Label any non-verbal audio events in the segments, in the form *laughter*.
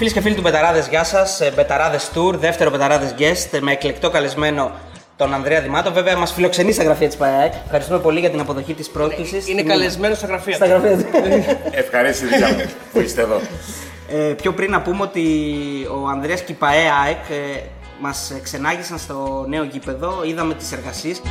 Φίλες και φίλοι του Μπεταράδες, γεια σας. Μπεταράδες Tour, δεύτερο Μπεταράδες Guest με εκλεκτό καλεσμένο τον Ανδρέα Δημάτο. Βέβαια, μας φιλοξενεί στα γραφεία της ΠΑΕΑΚ. Ευχαριστούμε πολύ για την αποδοχή της πρόσκληση. Είναι καλεσμένος στα γραφεία. Στα γραφεία του. Ευχαρίστηση δικιά μου που είστε εδώ. Ε, πιο πριν να πούμε ότι ο Ανδρέας και η ΠΑΕΑΚ ε, μας ξενάγησαν στο νέο γήπεδο, είδαμε τις εργασίες.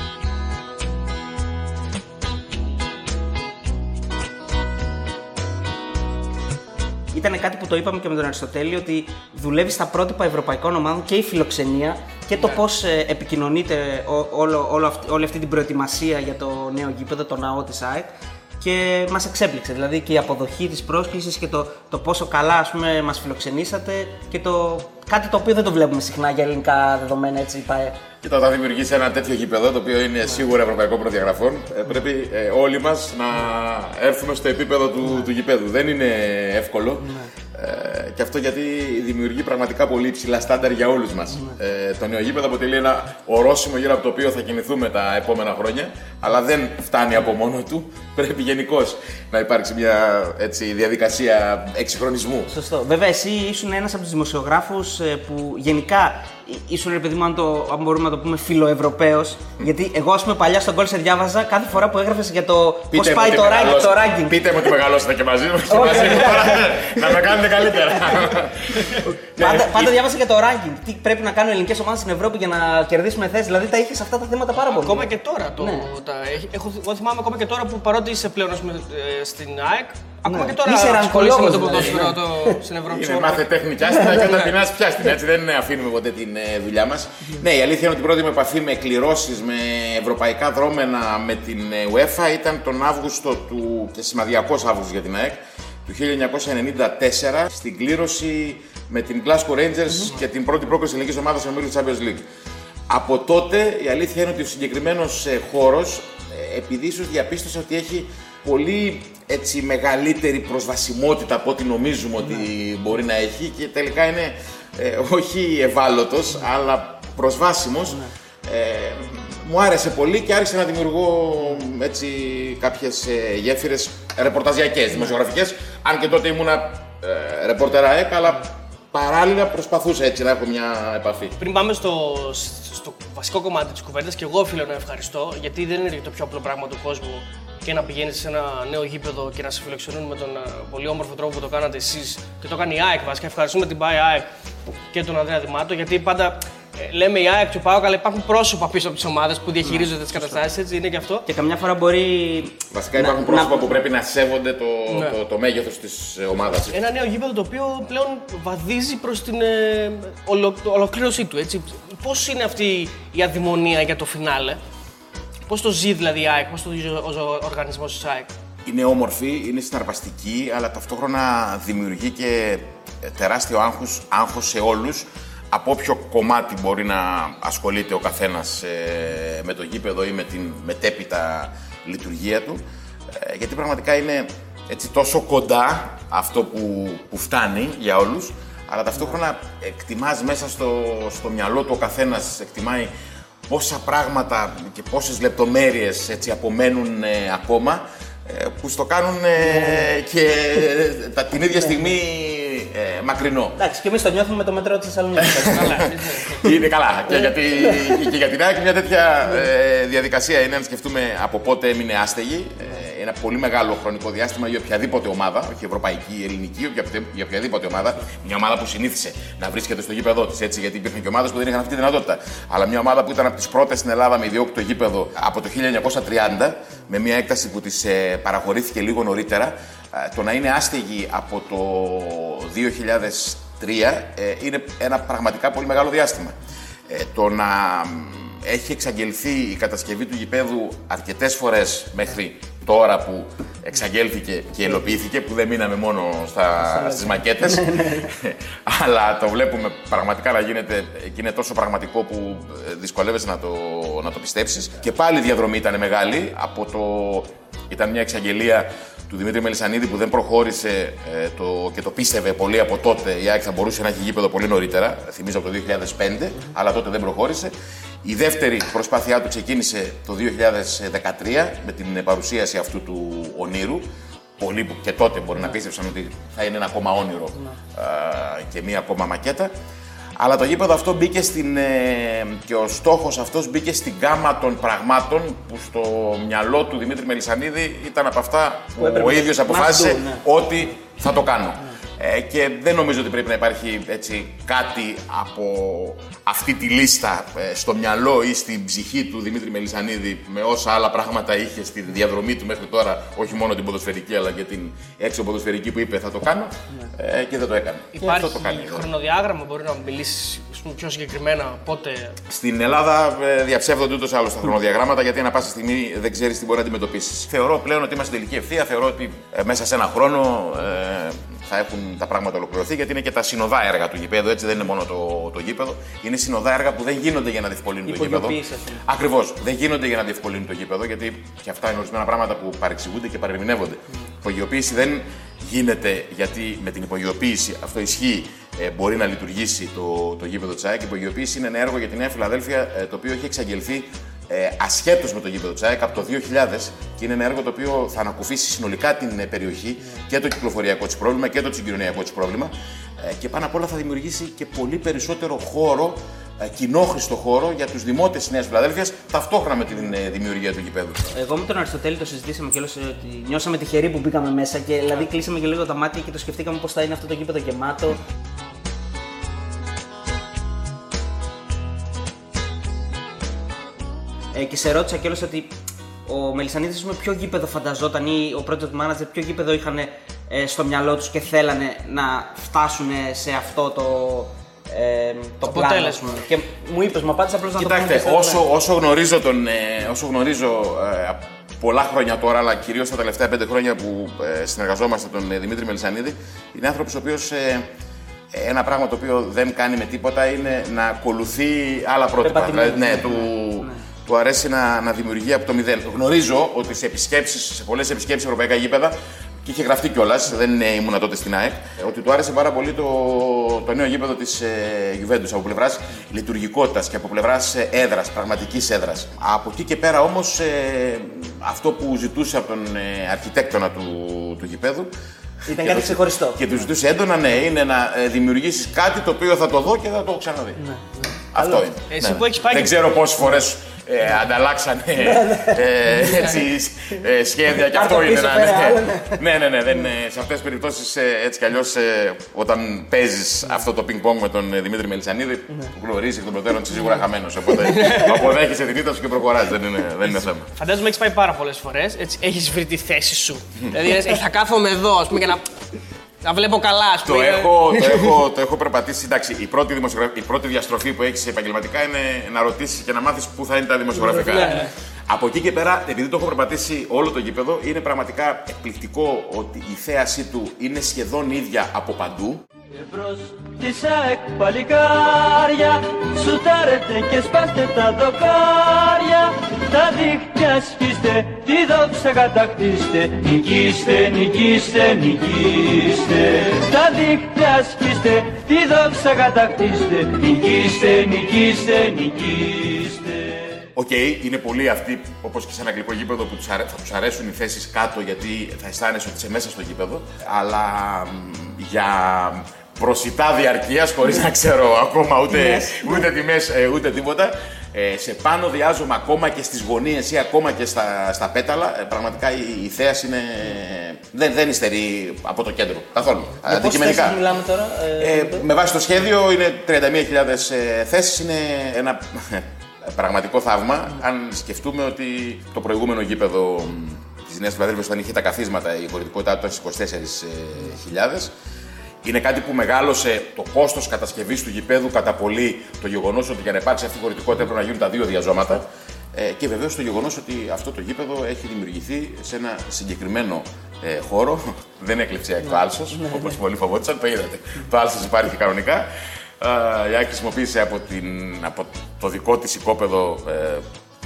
Ήταν κάτι που το είπαμε και με τον Αριστοτέλη ότι δουλεύει στα πρότυπα ευρωπαϊκών ομάδων και η φιλοξενία και το πώς επικοινωνείται ό- όλο, όλο αυτή, όλη αυτή την προετοιμασία για το νέο γήπεδο, το ναό της ΑΕΚ. Και μας εξέπληξε. Δηλαδή και η αποδοχή της πρόσκλησης και το, το πόσο καλά ας πούμε, μας φιλοξενήσατε και το κάτι το οποίο δεν το βλέπουμε συχνά για ελληνικά δεδομένα έτσι. ΠΑΕ. Κοίτα, όταν δημιουργήσει ένα τέτοιο γήπεδο, το οποίο είναι σίγουρα ευρωπαϊκό προδιαγραφών, ε, πρέπει ε, όλοι μας να έρθουμε στο επίπεδο του, του γηπέδου. Δεν είναι εύκολο. Ε, και αυτό γιατί δημιουργεί πραγματικά πολύ υψηλά στάνταρ για όλους μας. Ε, το νέο γήπεδο αποτελεί ένα ορόσημο γύρω από το οποίο θα κινηθούμε τα επόμενα χρόνια, αλλά δεν φτάνει από μόνο του. *laughs* Πρέπει γενικώς να υπάρξει μια έτσι, διαδικασία εξυγχρονισμού. Σωστό. Βέβαια, εσύ ήσουν ένας από τους δημοσιογράφους που γενικά εί- ήσουν, ρε παιδί μου, αν, το, αν μπορούμε να το πούμε, φιλοευρωπαίος. Γιατί εγώ, ας πούμε, παλιά στον κόλ σε διάβαζα κάθε φορά που έγραφες για το πώς μου πάει ότι το, rank, μεγαλώσατε- το ranking. Πείτε μου ότι μεγαλώσατε και μαζί μου και μαζί μου τώρα *laughs* να με κάνετε καλύτερα. *laughs* Πάντα, πάντα διάβασα για το ranking. Τι πρέπει να κάνουν οι ελληνικές ομάδες στην Ευρώπη για να κερδίσουμε θέσεις. Δηλαδή τα είχες αυτά τα θέματα πάρα πολύ. Ακόμα και τώρα. Το, Ναι. τα, έχει- έχω, εγώ θυμάμαι ακόμα και τώρα που παρότι είσαι πλέον ας πούμε, ε, στην ΑΕΚ, ακόμα και τώρα Είσαι ασχολείσαι με το ραγκολόγος, ποδόσφαιρο δηλαδή. το, στην Ευρώπη. Είναι μάθε τέχνη κι άστα και όταν πεινάς πιάστη. Έτσι δεν αφήνουμε ποτέ την ε, δουλειά μας. Ναι, η αλήθεια είναι ότι η πρώτη μου επαφή με κληρώσεις, με ευρωπαϊκά δρόμενα με την ε, UEFA ήταν τον Αύγουστο του. και σημαδιακός Αύγουστος για την ΑΕΚ του 1994 στην κλήρωση με την Glasgow Rangers και την πρώτη πρόκληση ελληνικής ομάδας στο ομίλου Champions League. Από τότε η αλήθεια είναι ότι ο συγκεκριμένος χώρος, επειδή ίσως διαπίστωσα ότι έχει πολύ έτσι, μεγαλύτερη προσβασιμότητα από ό,τι νομίζουμε ότι μπορεί να έχει και τελικά είναι ε, όχι ευάλωτος αλλά προσβάσιμος. Ε, μου άρεσε πολύ και άρχισα να δημιουργώ έτσι, κάποιες ε, γέφυρες ρεπορταζιακές, δημοσιογραφικές. Αν και τότε ήμουνα ε, ρεπόρτερ ΑΕΚ αλλά παράλληλα προσπαθούσα έτσι να έχω μια επαφή. Πριν πάμε στο, στο βασικό κομμάτι της κουβέντα, και εγώ οφείλω να ευχαριστώ, γιατί δεν είναι το πιο απλό πράγμα του κόσμου και να πηγαίνεις σε ένα νέο γήπεδο και να σε φιλοξενούν με τον ε, πολύ όμορφο τρόπο που το κάνατε εσείς και το κάνει η ΑΕΚ βασικά. Ευχαριστούμε την ΠΑΕ ΑΕΚ και τον Ανδρέα Δημάτο, γιατί πάντα ε, λέμε η ΑΕΚ και ο ΠΑΟΚ, αλλά υπάρχουν πρόσωπα πίσω από τις ομάδες που διαχειρίζονται τις καταστάσεις, έτσι είναι και αυτό. Και καμιά φορά μπορεί. Βασικά υπάρχουν να- πρόσωπα να- που πρέπει να σέβονται το, Ναι. το, το μέγεθος της ε, ομάδας. Ένα νέο γήπεδο το οποίο πλέον βαδίζει προς την ε, ολο, ολοκλήρωσή του. Έτσι. Πώς είναι αυτή η αδημονία για το φινάλε, Πώς το ζει δηλαδή η ΑΕΚ, πώς το ζει ο, ο οργανισμός της ΑΕΚ; Είναι όμορφη, είναι συναρπαστική, αλλά ταυτόχρονα δημιουργεί και τεράστιο άγχος, άγχος σε όλους από όποιο κομμάτι μπορεί να ασχολείται ο καθένας ε, με το γήπεδο ή με την μετέπειτα λειτουργία του. Ε, γιατί πραγματικά είναι έτσι τόσο κοντά αυτό που, που φτάνει για όλους, αλλά ταυτόχρονα εκτιμάς μέσα στο, στο μυαλό του ο καθένας, εκτιμάει πόσα πράγματα και πόσες λεπτομέρειες έτσι απομένουν ε, ακόμα ε, που στο κάνουν ε, και ε, τα, την ίδια στιγμή ε, μακρινό. Εντάξει, και εμείς το νιώθουμε με το μετρό της Θεσσαλονίκης. *laughs* είναι καλά. και, γιατί, και για την ΑΕΚ μια τέτοια ε, διαδικασία είναι, αν σκεφτούμε από πότε έμεινε άστεγη, ε, ένα πολύ μεγάλο χρονικό διάστημα για οποιαδήποτε ομάδα, όχι ευρωπαϊκή, ελληνική, για οποια- για οποιαδήποτε ομάδα. Μια ομάδα που συνήθισε να βρίσκεται στο γήπεδο της, έτσι, γιατί υπήρχαν και ομάδες που δεν είχαν αυτή τη δυνατότητα. Αλλά μια ομάδα που ήταν από τις πρώτες στην Ελλάδα με ιδιόκτητο γήπεδο από το 1930, με μια έκταση που της ε, παραχωρήθηκε λίγο νωρίτερα, ε, το να είναι άστεγη από το 2003 ε, είναι ένα πραγματικά πολύ μεγάλο διάστημα. Ε, το να μ, έχει εξαγγελθεί η κατασκευή του γηπέδου αρκετές φορές μέχρι τώρα που εξαγγέλθηκε και υλοποιήθηκε, που δεν μείναμε μόνο στα, στις μακέτες, *laughs* αλλά το βλέπουμε πραγματικά να γίνεται και είναι τόσο πραγματικό που ε, δυσκολεύεσαι να το, να το πιστέψεις. Και πάλι η διαδρομή ήταν μεγάλη, από το, ήταν μια εξαγγελία του Δημήτρη Μελισανίδη που δεν προχώρησε ε, το, και το πίστευε πολύ από τότε. Η ΑΕΚ θα μπορούσε να έχει γήπεδο πολύ νωρίτερα, θυμίζω από το 2005, αλλά τότε δεν προχώρησε. Η δεύτερη προσπάθειά του ξεκίνησε το 2013 με την παρουσίαση αυτού του ονείρου. πολλοί που και τότε μπορεί να πίστεψαν ότι θα είναι ένα ακόμα όνειρο και μία ακόμα μακέτα. Αλλά το γήπεδο αυτό μπήκε στην, ε, και ο στόχος αυτός μπήκε στην γάμα των πραγμάτων που στο μυαλό του Δημήτρη Μελισανίδη ήταν από αυτά που ο ίδιος αποφάσισε ναι. ότι θα το κάνω. Ε, και δεν νομίζω ότι πρέπει να υπάρχει έτσι, κάτι από αυτή τη λίστα ε, στο μυαλό ή στην ψυχή του Δημήτρη Μελισανίδη με όσα άλλα πράγματα είχε στη διαδρομή του μέχρι τώρα, όχι μόνο την ποδοσφαιρική αλλά και την έξω ποδοσφαιρική που είπε θα το κάνω ε, και δεν το έκανε. Υπάρχει το κάνει, χρονοδιάγραμμα, μπορεί να μιλήσεις πιο συγκεκριμένα πότε. Στην Ελλάδα ε, διαψεύδονται ούτως ή άλλως τα χρονοδιαγράμματα γιατί ανά πάσα στιγμή δεν ξέρεις τι μπορεί να αντιμετωπίσεις. Θεωρώ πλέον ότι είμαστε τελική ευθεία, θεωρώ ότι ε, μέσα σε ένα χρόνο ε, θα έχουν τα πράγματα ολοκληρωθεί γιατί είναι και τα συνοδά έργα του γηπέδου. Έτσι δεν είναι μόνο το, το γήπεδο. Είναι συνοδά έργα που δεν γίνονται για να διευκολύνουν το γήπεδο. Ακριβώς. Δεν γίνονται για να διευκολύνουν το γήπεδο γιατί και αυτά είναι ορισμένα πράγματα που παρεξηγούνται και παρεμηνεύονται. Mm. Υπογειοποίηση δεν γίνεται γιατί με την υπογειοποίηση αυτό ισχύει. Ε, μπορεί να λειτουργήσει το, το γήπεδο της ΑΕΚ. Η υπογειοποίηση είναι ένα έργο για τη Νέα Φιλαδέλφια ε, το οποίο έχει εξαγγελθεί ε, ασχέτως με το γήπεδο της ΑΕΚ από το 2000 και είναι ένα έργο το οποίο θα ανακουφίσει συνολικά την ε, περιοχή και το κυκλοφοριακό της πρόβλημα και το συγκοινωνιακό της πρόβλημα ε, και πάνω απ' όλα θα δημιουργήσει και πολύ περισσότερο χώρο, ε, κοινόχρηστο χώρο για τους δημότες τη Νέας Φιλαδέλφιας ταυτόχρονα με τη ε, δημιουργία του γηπέδου. Εγώ με τον Αριστοτέλη το συζητήσαμε και όλος, ότι νιώσαμε τυχεροί που μπήκαμε μέσα και δηλαδή κλείσαμε και λίγο τα μάτια και το σκεφτήκαμε πώς θα είναι αυτό το γήπεδο γεμάτο. Ε, και σε ρώτησα κιόλας ότι ο Μελισανίδης με ποιο γήπεδο φανταζόταν ή ο πρώτο manager ποιο γήπεδο είχαν ε, στο μυαλό τους και θέλανε να φτάσουν σε αυτό το, ε, το, το πλάνο. Και μου είπες, μα απάντησε απλώς να το πω. όσο, όσο γνωρίζω, τον, ε, όσο γνωρίζω ε, πολλά χρόνια τώρα, αλλά κυρίως τα τελευταία πέντε χρόνια που ε, συνεργαζόμαστε τον Δημήτρη Μελισανίδη, είναι άνθρωπος ο οποίος ένα πράγμα το οποίο δεν κάνει με τίποτα είναι να ακολουθεί άλλα πρότυπα. Δηλαδή, ναι, του, ναι του αρέσει να, να δημιουργεί από το μηδέν. Γνωρίζω ότι σε επισκέψεις, σε πολλές επισκέψεις σε ευρωπαϊκά γήπεδα, και είχε γραφτεί κιόλας, δεν ήμουν τότε στην ΑΕΚ, ότι του άρεσε πάρα πολύ το, το νέο γήπεδο της ε, από πλευράς λειτουργικότητας και από πλευράς ε, έδρας, πραγματικής έδρας. Από εκεί και πέρα όμως, ε, αυτό που ζητούσε από τον ε, αρχιτέκτονα του, του γηπέδου ήταν κάτι ξεχωριστό. Και τους ζητούσε έντονα, ναι, είναι να ε, δημιουργήσεις κάτι το οποίο θα το δω και θα το ξαναδεί. Ναι, ναι. Αυτό είναι. Εσύ ναι, που έχεις πάει Δεν ξέρω πόσες φορές ε, ανταλλάξανε ναι, ναι. ε, έτσι, ε, σχέδια και αυτό είναι. Ναι, ναι, ναι, δεν, σε αυτές τις περιπτώσεις έτσι κι αλλιώς όταν παίζεις αυτό το πινκ πονγκ με τον Δημήτρη Μελισανίδη, που γνωρίζεις εκ των προτέρων είσαι σίγουρα χαμένος. Οπότε *laughs* αποδέχεσαι την ήττα σου και προχωράς. Δεν είναι, δεν είναι θέμα. Φαντάζομαι έχεις πάει πάρα πολλές φορές. Έχεις βρει τη θέση σου. *laughs* δηλαδή θα κάθομαι εδώ ας πούμε, για να τα βλέπω καλά, ας πούμε. Το έχω, το, έχω, το έχω περπατήσει. Εντάξει, η πρώτη, η πρώτη διαστροφή που έχεις επαγγελματικά είναι να ρωτήσεις και να μάθεις πού θα είναι τα δημοσιογραφικά. Ναι, ναι. Από εκεί και πέρα, επειδή το έχω περπατήσει όλο το γήπεδο, είναι πραγματικά εκπληκτικό ότι η θέασή του είναι σχεδόν ίδια από παντού. Εμπρός της ΑΕΚ παλικάρια Σουτάρετε και σπάστε τα δοκάρια. Τα δίχτυα σκίστε, τη δόξα κατακτήστε. Νικήστε, νικήστε, νικήστε. Τα δίχτυα σκίστε, τη δόξα κατακτήστε. Νικήστε, νικήστε, νικήστε. Οκ, okay, είναι πολλοί αυτοί, όπως και σε ένα αγγλικό γήπεδο, που θα τους αρέσουν οι θέσεις κάτω γιατί θα αισθάνεσαι ότι είσαι μέσα στο γήπεδο. Αλλά για προσιτά διαρκείας, χωρίς να ξέρω ακόμα ούτε, ναι. ούτε τιμές ε, ούτε τίποτα. Ε, σε πάνω διάζωμα ακόμα και στις γωνίες ή ακόμα και στα, στα πέταλα. Ε, πραγματικά η, η θέα είναι. Δεν, δεν υστερεί από το κέντρο καθόλου. Για Αντικειμενικά. μιλάμε τώρα, ε, με βάση το σχέδιο είναι 31.000 ε, θέσεις. Είναι ένα *laughs* πραγματικό θαύμα. Αν σκεφτούμε ότι το προηγούμενο γήπεδο της Νέας Φιλαδέλφια, όταν είχε τα καθίσματα, η χωρητικότητά του ήταν στις 24.000. Είναι κάτι που μεγάλωσε το κόστος κατασκευής του γηπέδου κατά πολύ το γεγονός ότι για να υπάρξει αυτή η χωρητικότητα έπρεπε να γίνουν τα δύο διαζώματα. Ε, και βεβαίως το γεγονός ότι αυτό το γήπεδο έχει δημιουργηθεί σε ένα συγκεκριμένο ε, χώρο. Δεν έκλειψε εκ το άλσο, ναι, ναι. όπως πολλοί φοβόντουσαν. Το είδατε. Το άλσο υπάρχει κανονικά. Η Άκη χρησιμοποίησε από, την, από το δικό της οικόπεδο ε,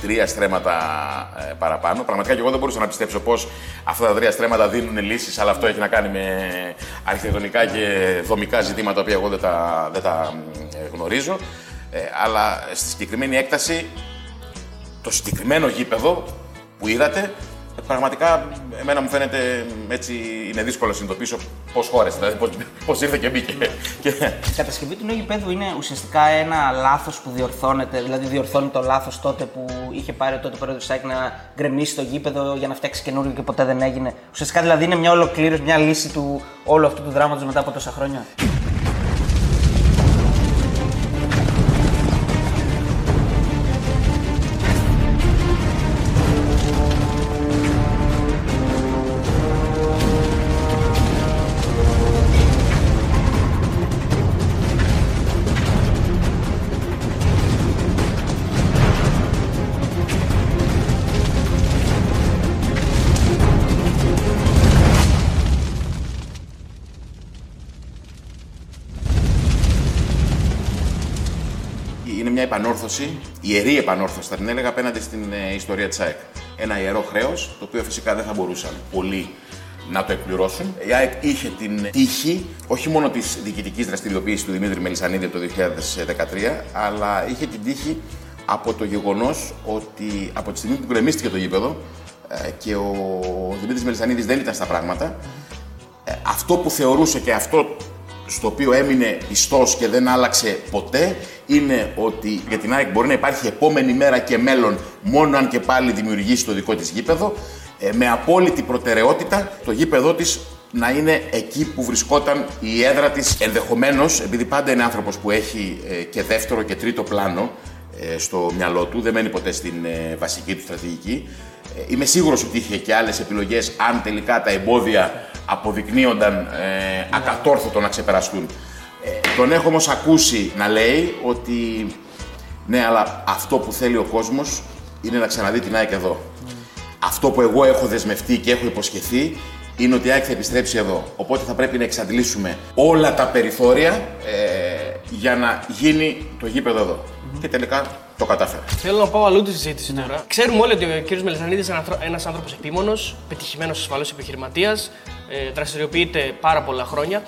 τρία στρέμματα ε, παραπάνω. Πραγματικά και εγώ δεν μπορούσα να πιστέψω πώς αυτά τα τρία στρέμματα δίνουν λύσεις, αλλά αυτό έχει να κάνει με αρχιτεκτονικά και δομικά ζητήματα, τα οποία εγώ δεν τα, δεν τα ε, γνωρίζω. Ε, αλλά στη συγκεκριμένη έκταση, το συγκεκριμένο γήπεδο που είδατε Ε, Πραγματικά, εμένα μου φαίνεται έτσι είναι δύσκολο να συνειδητοποιήσω πώς χώρεσε, δηλαδή πώς ήρθε και μπήκε. Και- Η κατασκευή του νέου γηπέδου είναι ουσιαστικά ένα λάθος που διορθώνεται, δηλαδή διορθώνει το λάθος τότε που είχε πάρει ο τότε πρόεδρος ΣΑΕΚ να γκρεμίσει το γήπεδο για να φτιάξει καινούριο και ποτέ δεν έγινε. Ουσιαστικά δηλαδή είναι μια ολοκλήρωση, μια λύση του όλου αυτού του δράματος μετά από τόσα χρόνια. Επανόρθωση, ιερή επανόρθωση θα την έλεγα απέναντι στην ε, ιστορία της ΑΕΚ. Ένα ιερό χρέος, το οποίο φυσικά δεν θα μπορούσαν πολλοί να το εκπληρώσουν. Η ΑΕΚ είχε την τύχη όχι μόνο της διοικητικής δραστηριοποίησης του Δημήτρη Μελισανίδη το 2013, αλλά είχε την τύχη από το γεγονός ότι από τη στιγμή που γκρεμίστηκε το γήπεδο ε, και ο Δημήτρης Μελισανίδης δεν ήταν στα πράγματα, ε, αυτό που θεωρούσε και αυτό στο οποίο έμεινε πιστός και δεν άλλαξε ποτέ είναι ότι για την ΑΕΚ μπορεί να υπάρχει επόμενη μέρα και μέλλον μόνο αν και πάλι δημιουργήσει το δικό της γήπεδο ε, με απόλυτη προτεραιότητα το γήπεδό της να είναι εκεί που βρισκόταν η έδρα της. Ενδεχομένως επειδή πάντα είναι άνθρωπος που έχει ε, και δεύτερο και τρίτο πλάνο ε, στο μυαλό του, δεν μένει ποτέ στην ε, βασική του στρατηγική. Ε, Είμαι σίγουρος ότι είχε και άλλες επιλογές αν τελικά τα εμπόδια αποδεικνύονταν ε, ακατόρθωτο να ξεπεραστούν. Ε, τον έχω όμως ακούσει να λέει ότι ναι, αλλά αυτό που θέλει ο κόσμος είναι να ξαναδεί την ΑΕΚ εδώ. Αυτό που εγώ έχω δεσμευτεί και έχω υποσχεθεί είναι ότι η ΑΕΚ θα επιστρέψει εδώ. Οπότε θα πρέπει να εξαντλήσουμε όλα τα περιθώρια ε, για να γίνει το γήπεδο εδώ. Και τελικά το κατάφερε. Θέλω να πάω αλλού τη συζήτηση τώρα. Ξέρουμε όλοι ότι ο κ. Μελισανίδης είναι ένας άνθρωπος επίμονος, πετυχημένος ασφαλώς επιχειρηματίας, ε, δραστηριοποιείται πάρα πολλά χρόνια.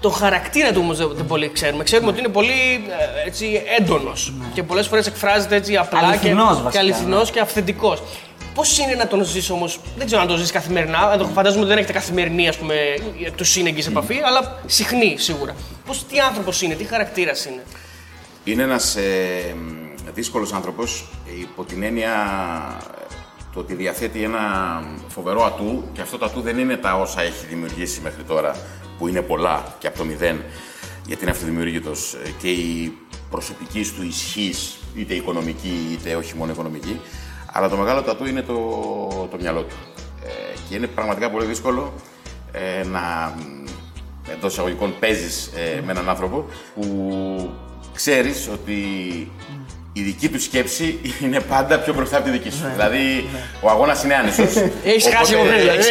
Το χαρακτήρα του όμως δεν, δεν πολύ ξέρουμε. Ξέρουμε ότι είναι πολύ ε, έτσι, έντονος και πολλές φορές εκφράζεται έτσι απλά Αληθινός, και, βασικά, και αληθινός ναι. και αυθεντικός. Πώς είναι να τον ζεις όμως, δεν ξέρω αν τον ζεις καθημερινά, ε, το φαντάζομαι ότι δεν έχετε καθημερινή ας πούμε, του σύνεγγυ επαφή, αλλά συχνή σίγουρα. Πώς, τι άνθρωπος είναι, τι χαρακτήρας είναι; Είναι ένας ε, δύσκολος άνθρωπος υπό την έννοια ε, το ότι διαθέτει ένα φοβερό ατού και αυτό το ατού δεν είναι τα όσα έχει δημιουργήσει μέχρι τώρα που είναι πολλά και από το μηδέν γιατί είναι αυτοδημιουργήτος ε, και η προσωπική του ισχύς είτε οικονομική είτε όχι μόνο οικονομική αλλά το μεγάλο του ατού είναι το, το μυαλό του. Ε, και είναι πραγματικά πολύ δύσκολο ε, να εντός εισαγωγικών παίζεις με έναν άνθρωπο που ξέρεις ότι η δική τους σκέψη είναι πάντα πιο μπροστά από τη δική σου. Δηλαδή, ο αγώνας είναι άνισο. *laughs* Έχεις χάσει από πριν, δηλαδή.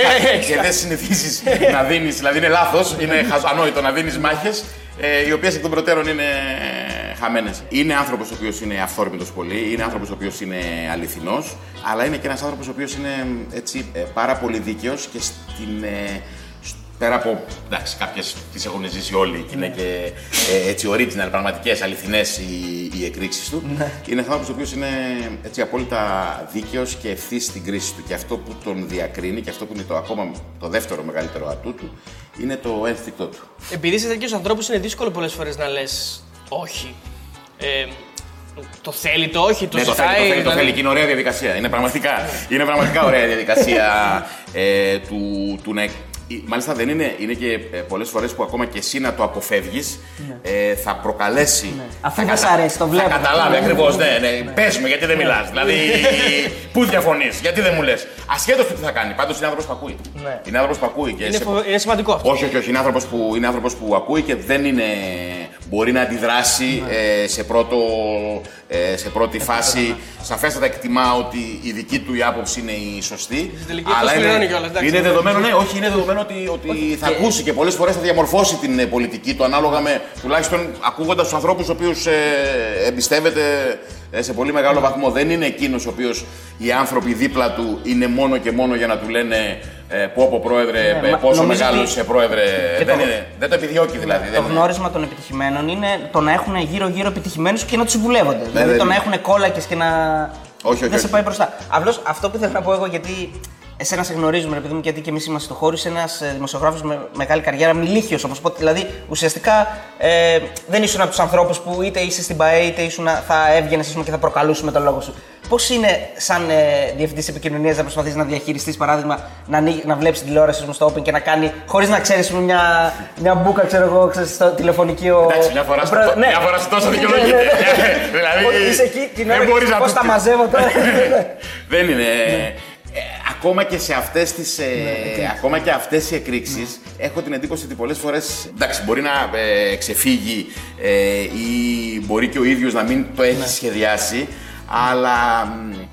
Και δεν συνηθίζεις να δίνεις, δηλαδή είναι λάθος, είναι χαζ- ανόητο να δίνεις μάχες οι οποίες εκ των προτέρων είναι χαμένες. Είναι άνθρωπος ο οποίος είναι αυθόρμητος πολύ, είναι άνθρωπος ο οποίος είναι αληθινός, αλλά είναι και ένας άνθρωπος ο οποίος είναι έτσι, ε, πάρα πολύ δίκαιος και στην, ε, σ- πέρα από εντάξει, κάποιες τις έχουν ζήσει όλοι και είναι και ε, έτσι original, πραγματικές, αληθινές οι, οι εκρήξεις του. είναι ένα άνθρωπος ο οποίος είναι έτσι απόλυτα δίκαιος και ευθύς στην κρίση του. Και αυτό που τον διακρίνει και αυτό που είναι το ακόμα το δεύτερο μεγαλύτερο ατού του είναι το ένστικτό του. Επειδή είσαι τέτοιος ανθρώπου, είναι δύσκολο πολλές φορές να λες όχι. Ε, το θέλει το όχι, το Ναι, το ζητάει. θέλει, το θέλει, το δηλαδή- θέλει και είναι ωραία διαδικασία. Είναι πραγματικά, είναι πραγματικά ωραία διαδικασία *laughs* ε, του, του να. Μάλιστα δεν είναι, είναι και ε, πολλές φορές που ακόμα και εσύ να το αποφεύγεις ε, θα προκαλέσει. Αφού θα δεν σ' αρέσει, το βλέπω. Θα καταλάβει Ναι, ακριβώς, ναι, ναι, ναι. Πες μου, γιατί δεν μιλάς. δηλαδή, πού διαφωνείς, γιατί δεν μου λες. Ασχέτως του τι θα κάνει, πάντως είναι άνθρωπος που ακούει. Ναι. Είναι άνθρωπος που ακούει. Και Είναι, σε- φοβε- είναι σημαντικό αυτό. όχι, όχι, όχι. Είναι άνθρωπος που, είναι άνθρωπος που ακούει και δεν είναι. Μπορεί να αντιδράσει ε, σε, πρώτο, ε, σε πρώτη φάση. Σαφέστατα εκτιμά ότι η δική του η άποψη είναι η σωστή. τελική το σκληρώνει κιόλας, εντάξει. είναι δεδομένο, ναι, όχι, είναι δεδομένο ότι, ότι θα ακούσει και πολλές φορές θα διαμορφώσει την ε, πολιτική του ανάλογα με τουλάχιστον ακούγοντας τους ανθρώπους του οποίους ε, εμπιστεύεται ε, σε πολύ μεγάλο βαθμό. Δεν είναι εκείνος ο οποίος οι άνθρωποι δίπλα του είναι μόνο και μόνο για να του λένε ε, πω πω πρόεδρε, Ναι, ε, μα- πόσο νομίζω μεγάλος ότι- είσαι πρόεδρε. Και Δεν, το- είναι, δεν το επιδιώκει δηλαδή. Το δεν είναι. γνώρισμα των επιτυχημένων είναι το να έχουν γύρω-γύρω επιτυχημένους και να τους συμβουλεύονται. δηλαδή δεν το είναι. να έχουν κόλακες και να. Όχι, όχι, δεν σε όχι. πάει μπροστά. Απλώς αυτό που ήθελα να πω εγώ, γιατί εσένα σε γνωρίζουμε, επειδή μου, γιατί και εμείς είμαστε στο χώρο, είσαι ένας δημοσιογράφος με μεγάλη καριέρα, μιλίχιο όπως πω. Δηλαδή, ουσιαστικά ε, δεν ήσουν από τους ανθρώπους που είτε είσαι στην ΠαΕ, είτε ήσουν, θα έβγαινες και θα προκαλούσε με τον λόγο σου. Πώς είναι, σαν ε, διευθυντής επικοινωνίας, να προσπαθείς να διαχειριστείς, παράδειγμα, να, να βλέπεις τηλεόραση στο Open και να κάνει, χωρίς να ξέρεις μια, μια μπουκα, ξέρω εγώ, ξέρεις, στο τηλεφωνική. Ο... Εντάξει, μια φορά, στο, ναι. μια φορά τόσο ναι, δικαιολογείται. ναι, ναι. *laughs* δηλαδή, είσαι εκεί την ώρα και πώς τα μαζεύω τώρα. *laughs* δεν είναι. Ε, ακόμα και σε αυτές τις, ε, ακόμα και αυτές οι εκρήξεις έχω την εντύπωση ότι πολλές φορές εντάξει, μπορεί να ε, ξεφύγει ε, ή μπορεί και ο ίδιος να μην το έχει σχεδιάσει αλλά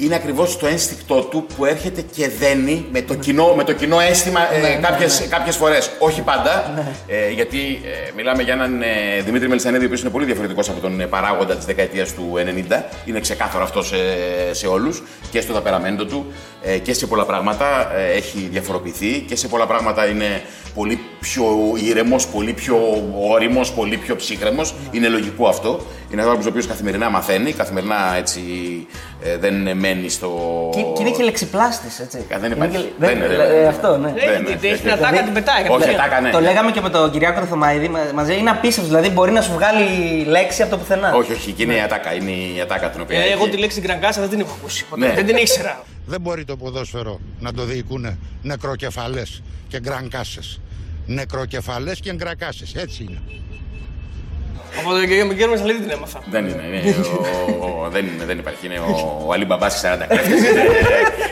είναι ακριβώς το ένστικτό του που έρχεται και δένει με το κοινό, με το κοινό αίσθημα ε, ναι, ναι, κάποιες, ναι. κάποιες φορές. Όχι πάντα, ε, γιατί ε, μιλάμε για έναν ε, Δημήτρη Μελισανίδη, ο οποίος είναι πολύ διαφορετικός από τον παράγοντα της δεκαετίας του 90. Είναι ξεκάθαρο αυτός σε, σε όλους και στο ταπεραμέντο του και σε πολλά πράγματα έχει διαφοροποιηθεί και σε πολλά πράγματα είναι πολύ πιο ήρεμος, πολύ πιο όριμος, πολύ πιο ψύχρεμος. Είναι λογικό αυτό. Είναι ένα άνθρωπος ο οποίος καθημερινά μαθαίνει, καθημερινά έτσι ε, δεν μένει στο. Και, και είναι και λεξιπλάστης, έτσι. Ε, δεν υπάρχει. Δεν, δεν, δεν, ε, αυτό, ναι. Έχει την ατάκα, την πετάει. Όχι, ατάκα, ναι. Το λέγαμε και με τον Κυριάκο Θωμαίδη μαζί. Είναι απίστευτος, δηλαδή μπορεί να σου βγάλει λέξη από το πουθενά. Όχι, όχι, είναι η ατάκα. Είναι η ατάκα την οποία. Εγώ τη λέξη Γκραγκάσα δεν την έχω ακούσει. Ναι. Δεν την ήξερα. Δεν μπορεί το ποδόσφαιρο να το διοικούν νεκροκεφαλές και γκραγκάσες. Νεκροκεφαλές και γκρακάσε. Έτσι είναι. Από τον κύριο Μεσαλίδη την έμαθα. Δεν είναι, είναι ο, δεν, είναι δεν υπάρχει. Είναι ο, ο Αλή Μπαμπά 40 κλέφτες.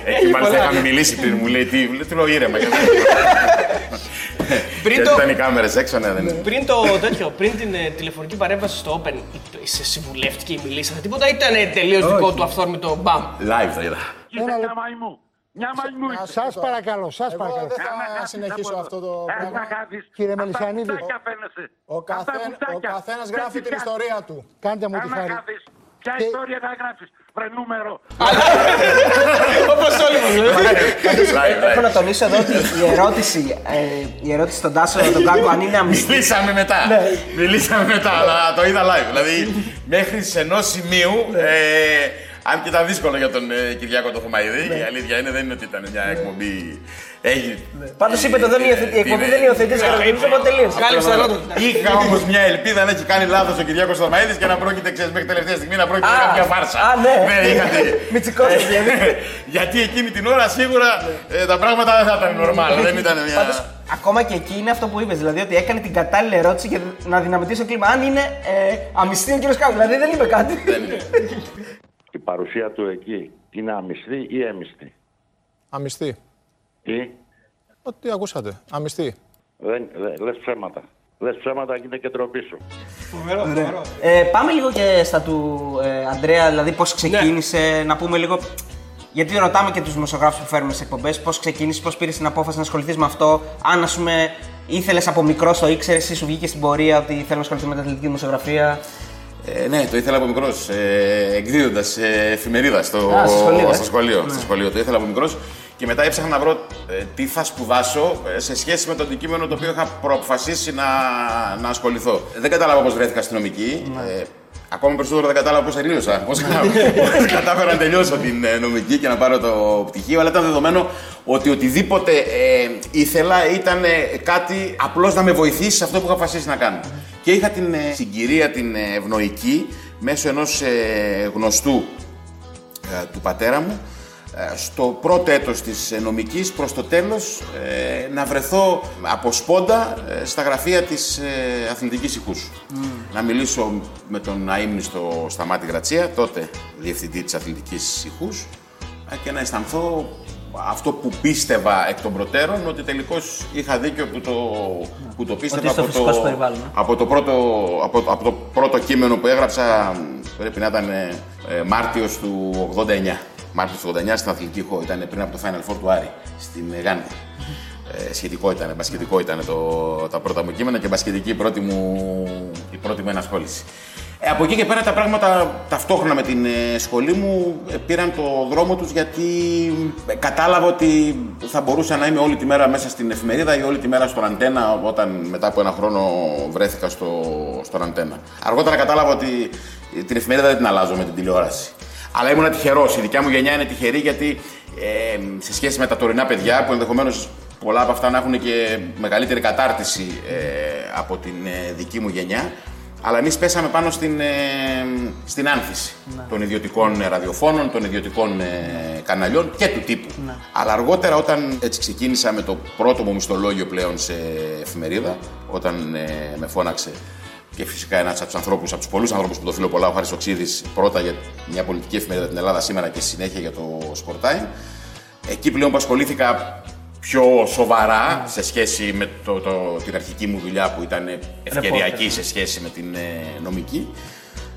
Εκεί μάλιστα είχαμε μιλήσει πριν, μου λέει τι, του λέω ήρεμα. πριν το... ήταν οι κάμερες έξω, ναι, δεν είναι. Πριν το τέτοιο, πριν την ε, τηλεφωνική παρέμβαση στο Open, σε συμβουλεύτηκε ή μιλήσατε τίποτα, ήταν τελείως δικό του αυθόρμητο μπαμ. Live θα είδα. Ένα λεπτό. Μια μαϊμού Σας παρακαλώ, σας παρακαλώ. Δεν θα συνεχίσω αυτό το πράγμα. Κύριε Μελισανίδη, ο, καθένα ο καθένας γράφει την ιστορία του. Κάντε μου τη χάρη. Ποια ιστορία θα γράψεις, βρε νούμερο. Όπως όλοι μας *laughs* Έχω να τονίσω εδώ ότι η ερώτηση, ε, η ερώτηση στον Τάσο τον Κάκο αν είναι αμυστή. Μιλήσαμε μετά. Ναι. Μιλήσαμε μετά, αλλά το είδα live. Δηλαδή μέχρι ενός σημείου Ναι. ε, αν και ήταν δύσκολο για τον ε, Κυριάκο το Χωμαϊδί, η αλήθεια είναι δεν είναι ότι ήταν μια εκπομπή. Έχει. Πάντως είπε το δεν υιοθετεί. Η εκπομπή δεν υιοθετεί χαρακτηρίζει από τελείω. Κάλυψε ερώτηση. Είχα όμως μια ελπίδα να έχει κάνει λάθος ο Κυριάκος Θωμαίδη και να πρόκειται ξέρεις, μέχρι τελευταία στιγμή να πρόκειται για κάποια φάρσα. Α, ναι. είχα τη... *laughs* Μητσικώστας, δηλαδή. *laughs* Γιατί εκείνη την ώρα σίγουρα ε, τα πράγματα δεν θα ήταν normal. δεν ήταν μια. Πάντως, ακόμα και εκεί είναι αυτό που είπες. Δηλαδή ότι έκανε την κατάλληλη ερώτηση για να δυναμητήσει το κλίμα. Αν είναι ε, αμυστή ο κ. Κάκου. Δηλαδή δεν είπε κάτι. *laughs* Η παρουσία του εκεί είναι αμυστή ή έμιστη; Αμυστή. Τι, Ό,τι ακούσατε. Αμυστή. δεν, δε, λες ψέματα. Λες ψέματα και είναι και ντροπή σου. Ε, πάμε λίγο και στα του ε, Αντρέα, δηλαδή πώς ξεκίνησε, να πούμε λίγο. Γιατί ρωτάμε και τους δημοσιογράφους που φέρουμε σε εκπομπές, πώς ξεκίνησε, πώς πήρες την απόφαση να ασχοληθείς με αυτό. Αν, ας πούμε, ήθελες από μικρός το ήξερες ή σου βγήκε στην πορεία ότι θέλω να ασχοληθεί με την αθλητική δημοσιογραφία. Ε, ναι, το ήθελα από μικρός. Ε, Εκδίδοντας ε, εφημερίδα στο, Α, στο σχολείο, ε. στο, σχολείο, Ναι. στο σχολείο. Το ήθελα από μικρός και μετά έψαχνα να βρω ε, τι θα σπουδάσω ε, σε σχέση με το αντικείμενο το οποίο είχα προαποφασίσει να, να ασχοληθώ. Δεν κατάλαβα πώς βρέθηκα αστυνομική. Ναι. Ε, ακόμα περισσότερο δεν κατάλαβα πώς τελείωσα. Πώς κατάφερα να τελειώσω την ε, νομική και να πάρω το πτυχίο. Αλλά ήταν δεδομένο ότι οτιδήποτε ε, ήθελα ήταν ε, κάτι απλώς να με βοηθήσει σε αυτό που είχα αποφασίσει να κάνω. Και είχα την ε, συγκυρία την ε, ευνοϊκή μέσω ενός ε, γνωστού ε, του πατέρα μου ε, στο πρώτο έτος της ε, νομικής προς το τέλος ε, να βρεθώ από σπόντα ε, στα γραφεία της ε, αθλητικής ηχούς. Να μιλήσω με τον αείμνηστο Σταμάτη Γρατσία, τότε διευθυντή της αθλητικής ηχούς ε, και να αισθανθώ αυτό που πίστευα εκ των προτέρων ότι τελικώς είχα δίκιο που το, που το πίστευα είσαι στο από φυσικό σου το, περιβάλλον, ε. από το, πρώτο, από, από το πρώτο κείμενο που έγραψα πρέπει να ήταν ε, ε, Μάρτιος του 89. Μάρτιος του 89 στην Αθλητική Ηχό. Ήταν πριν από το Final Four του Άρη στην Γάνδη. Ε, σχετικό ήταν, μπασκετικό ήταν το, τα πρώτα μου κείμενα και μπασκετική η πρώτη μου, η πρώτη μου ενασχόληση. Ε, από εκεί και πέρα τα πράγματα ταυτόχρονα με την ε, σχολή μου ε, πήραν το δρόμο τους γιατί ε, κατάλαβα ότι θα μπορούσα να είμαι όλη τη μέρα μέσα στην εφημερίδα ή όλη τη μέρα στον αντένα όταν μετά από ένα χρόνο βρέθηκα στο, στον αντένα. Αργότερα κατάλαβα ότι την εφημερίδα δεν την αλλάζω με την τηλεόραση. Αλλά ήμουν τυχερός. Η δικιά μου γενιά είναι τυχερή γιατί ε, σε σχέση με τα τωρινά παιδιά που ενδεχομένως πολλά από αυτά να έχουν και μεγαλύτερη κατάρτιση ε, από την ε, δική μου γενιά. Αλλά εμείς πέσαμε πάνω στην, ε, στην άνθηση των ιδιωτικών ε, ραδιοφώνων, των ιδιωτικών ε, καναλιών και του τύπου. Αλλά αργότερα, όταν έτσι ξεκίνησα με το πρώτο μου μισθολόγιο πλέον σε εφημερίδα, όταν ε, με φώναξε και φυσικά ένας από τους ανθρώπους, από τους πολλούς ανθρώπους που το φίλο πολλά, ο Χάρης Οξίδη, πρώτα για μια πολιτική εφημερίδα την Ελλάδα σήμερα και συνέχεια για το Sport Time. Εκεί πλέον που ασχολήθηκα πιο σοβαρά σε σχέση με το, το, την αρχική μου δουλειά που ήταν ευκαιριακή σε σχέση με την ε, νομική.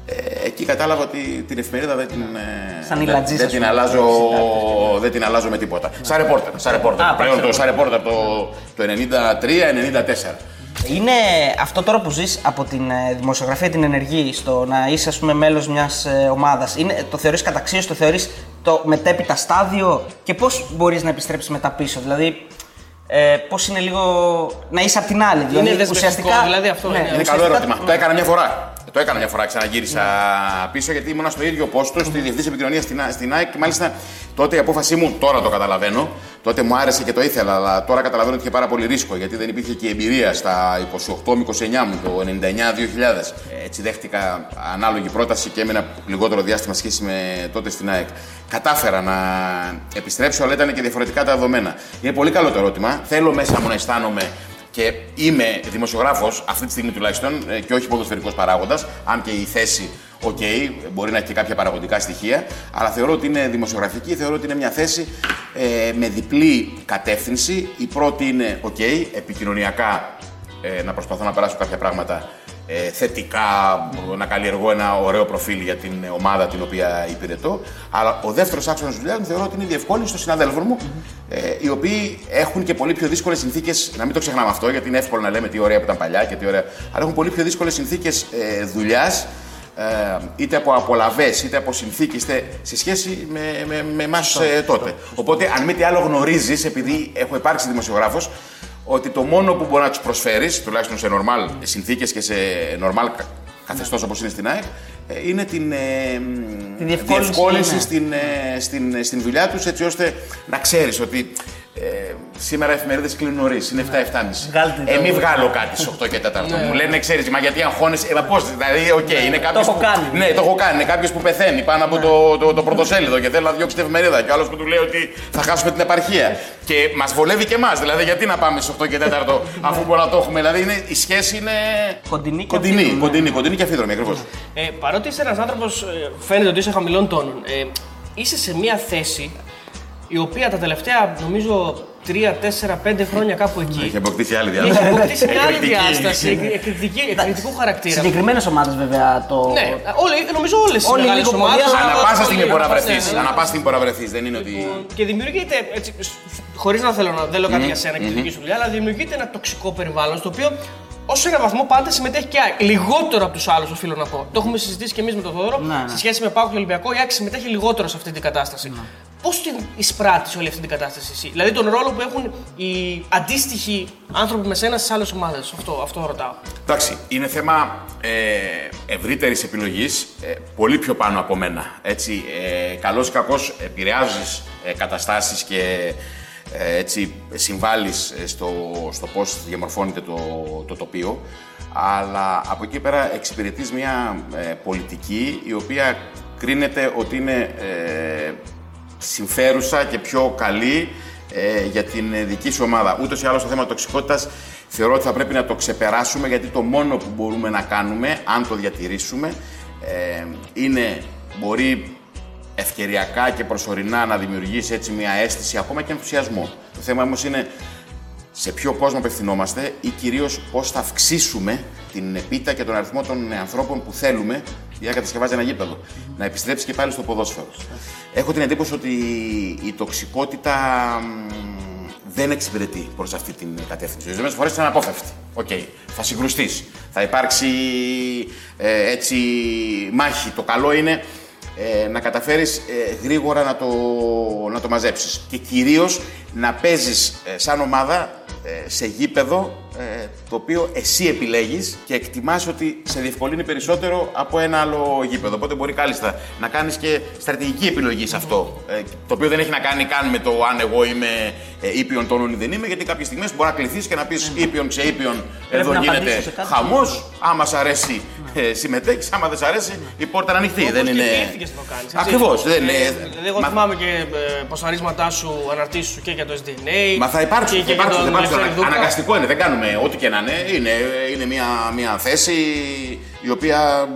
Ε, εκεί κατάλαβα ότι την εφημερίδα δεν την, ε, Σαν δεν, ηλατζής, δεν ας την πούμε. αλλάζω, δεν την αλλάζω με τίποτα. Σαν ρεπόρτερ. Σαν ρεπόρτερ. Α, Πλέον πάει το σαν ρεπόρτερ το, το 93-94. Είναι αυτό τώρα που ζεις από την ε, δημοσιογραφία την ενεργή στο να είσαι ας πούμε μέλος μιας ε, ομάδας. Είναι, το θεωρείς καταξίωση, το θεωρείς το μετέπειτα στάδιο και πώς μπορείς να επιστρέψεις μετά πίσω. Δηλαδή ε, πώς είναι λίγο να είσαι απ' την άλλη. Δηλαδή, δεσμευτικό, δηλαδή, αυτό είναι. Είναι καλό ουσιαστικά- ερώτημα. Το έκανα μια φορά. Το έκανα μια φορά, ξαναγύρισα πίσω γιατί ήμουν στο ίδιο πόστο, στη διευθύνση επικοινωνία στην, Α- στην ΑΕΚ και μάλιστα τότε η απόφασή μου, τώρα το καταλαβαίνω, τότε μου άρεσε και το ήθελα, αλλά τώρα καταλαβαίνω ότι είχε πάρα πολύ ρίσκο γιατί δεν υπήρχε και εμπειρία στα 28 με 29 μου, το 99-2000. Έτσι δέχτηκα ανάλογη πρόταση και έμεινα λιγότερο διάστημα σχέση με τότε στην ΑΕΚ. Κατάφερα να επιστρέψω, αλλά ήταν και διαφορετικά τα δεδομένα. Είναι πολύ καλό το ερώτημα. Θέλω μέσα μου να αισθάνομαι και είμαι δημοσιογράφος, αυτή τη στιγμή τουλάχιστον, ε, και όχι ποδοσφαιρικός παράγοντας, αν και η θέση, οκ, μπορεί να έχει και κάποια παραγοντικά στοιχεία, αλλά θεωρώ ότι είναι δημοσιογραφική, θεωρώ ότι είναι μια θέση ε, με διπλή κατεύθυνση. Η πρώτη είναι, οκ, επικοινωνιακά ε, να προσπαθώ να περάσω κάποια πράγματα ε, θετικά, να καλλιεργώ ένα ωραίο προφίλ για την ομάδα την οποία υπηρετώ. Αλλά ο δεύτερος άξονας δουλειάς μου θεωρώ ότι είναι η διευκόλυνση των συναδέλφων μου, ε, οι οποίοι έχουν και πολύ πιο δύσκολες συνθήκες. Να μην το ξεχνάμε αυτό, γιατί είναι εύκολο να λέμε τι ωραία που ήταν παλιά και τι ωραία. Αλλά έχουν πολύ πιο δύσκολες συνθήκες ε, δουλειάς, ε, είτε από απολαυέ, είτε από συνθήκες, είτε σε σχέση με, με, με εμάς ε, τότε. Οπότε, αν μη τι άλλο γνωρίζεις, επειδή έχω υπάρξει δημοσιογράφος, ότι το μόνο που μπορεί να τους προσφέρεις, τουλάχιστον σε normal συνθήκες και σε normal καθεστώς όπως είναι στην ΑΕΚ, ε, είναι την, ε, Τη διευκόλυνση, διευκόλυνση ναι. στην, ε, στην, στην δουλειά τους, έτσι ώστε να ξέρεις ότι ε, σήμερα οι εφημερίδες κλείνουν νωρίς, είναι 7-7.30. Βγάλτε το. Ε, μην βγάλω κάτι στις 8 και 4. Μου λένε, ξέρεις, μα γιατί αγχώνεσαι. Ε, μα πώς, δηλαδή, οκ, είναι κάποιος. έχω που, κάνει. Ναι, το έχω κάνει. Είναι κάποιος που πεθαίνει πάνω από το, το, το πρωτοσέλιδο και θέλει να διώξει την εφημερίδα. Και άλλος που του λέει ότι θα χάσουμε την επαρχία. Και μας βολεύει και εμάς. Δηλαδή, γιατί να πάμε στις 8 και 4 αφού μπορεί να το έχουμε. Δηλαδή, είναι, η σχέση είναι. Κοντινή και κοντινή, αμφίδρομη. κοντινή, κοντινή και αφίδρομη ακριβώς. Ε, παρότι είσαι ένας άνθρωπος, φαίνεται ότι είσαι χαμηλών τόνων, ε, είσαι σε μια θέση η οποία τα τελευταία νομίζω 3, 4, 5 χρόνια κάπου εκεί Έχει αποκτήσει άλλη έχει διάσταση. αποκτήσει μια άλλη Εκρηκτική. διάσταση, εκ- εκρηκτική- εκρηκτικού χαρακτήρα. Συγκεκριμένες ομάδες βέβαια το. Ναι, όλοι, νομίζω όλες οι Όλοι μεγάλες λίγο ομάδες, πολύ, αλλά Ανά πάσα όλοι, στιγμή μπορεί να ναι, βρεθείς. ναι, ναι. Ανά πάσα στιγμή μπορεί να βρεθείς. Δεν είναι ότι. Και δημιουργείται, έτσι, χωρίς να θέλω να δεν λέω κάτι για σένα και τη δική σου δουλειά, αλλά δημιουργείται ένα τοξικό περιβάλλον στο οποίο ως ένα βαθμό πάντα συμμετέχει και η ΑΕΚ. Λιγότερο από τους άλλους, οφείλω να πω. Το έχουμε συζητήσει και εμείς με τον Θόδωρο. Ναι, ναι. Σε σχέση με Πάο και Ολυμπιακό, η ΑΕΚ συμμετέχει λιγότερο σε αυτή την κατάσταση. Πώς την εισπράττεις όλη αυτή την κατάσταση εσύ, Δηλαδή τον ρόλο που έχουν οι αντίστοιχοι άνθρωποι με σένα στις άλλες ομάδες. Αυτό, αυτό ρωτάω. Εντάξει, είναι θέμα ε, ευρύτερης επιλογής, ε, πολύ πιο πάνω από μένα. Έτσι, ε, καλώς ή κακώς επηρεάζεις ε, καταστάσεις και ε, έτσι συμβάλλεις ε, στο, στο πώς διαμορφώνεται το, το τοπίο. Αλλά από εκεί πέρα εξυπηρετείς μια ε, πολιτική η οποία κρίνεται ότι είναι ε, συμφέρουσα και πιο καλή ε, για την ε, δική σου ομάδα. Ούτως ή άλλως το θέμα τοξικότητας θεωρώ ότι θα πρέπει να το ξεπεράσουμε γιατί το μόνο που μπορούμε να κάνουμε, αν το διατηρήσουμε, ε, είναι μπορεί ευκαιριακά και προσωρινά να δημιουργήσει έτσι μια αίσθηση ακόμα και ενθουσιασμό. Το θέμα όμως είναι σε ποιο κόσμο απευθυνόμαστε ή κυρίως πώς θα αυξήσουμε την επίτα και τον αριθμό των ανθρώπων που θέλουμε για να κατασκευάζει ένα γήπεδο. Να επιστρέψει και πάλι στο ποδόσφαιρο. Έχω την εντύπωση ότι η τοξικότητα μ, δεν εξυπηρετεί προς αυτή την κατεύθυνση. Ορισμένες φορές είναι αναπόφευκτη. Οκ, θα συγκρουστείς. Θα υπάρξει ε, έτσι μάχη. Το καλό είναι ε, να καταφέρεις ε, γρήγορα να το, να το μαζέψεις. Και κυρίως να παίζεις ε, σαν ομάδα ε, σε γήπεδο ε, το οποίο εσύ επιλέγεις και εκτιμάς ότι σε διευκολύνει περισσότερο από ένα άλλο γήπεδο. Οπότε μπορεί κάλλιστα να κάνεις και στρατηγική επιλογή σε αυτό. Ε, το οποίο δεν έχει να κάνει καν με το αν εγώ είμαι ε, ήπιον τόνων ή δεν είμαι, γιατί κάποιες στιγμές μπορεί να κληθείς και να πεις ήπιον σε ήπιον εδώ να γίνεται απαντήσω σε κάτι. χαμός, άμα σ' αρέσει ε, συμμετέχεις, άμα δεν σ' αρέσει η πόρτα είναι ανοιχτή. δεν είναι... Και το κάνεις, έτσι. Ακριβώς. Δεν είναι... Δηλαδή, εγώ Μα- θυμάμαι και ε, ποσαρίσματά σου, αναρτήσεις σου και για το SDNA. Μα θα υπάρξουν, και, θα και για υπάρξουν, τον θα υπάρξουν. Ελευθέρη Δούκα. Αναγκαστικό είναι, δεν κάνουμε ό,τι και να είναι. Είναι, είναι μια, μια θέση η οποία.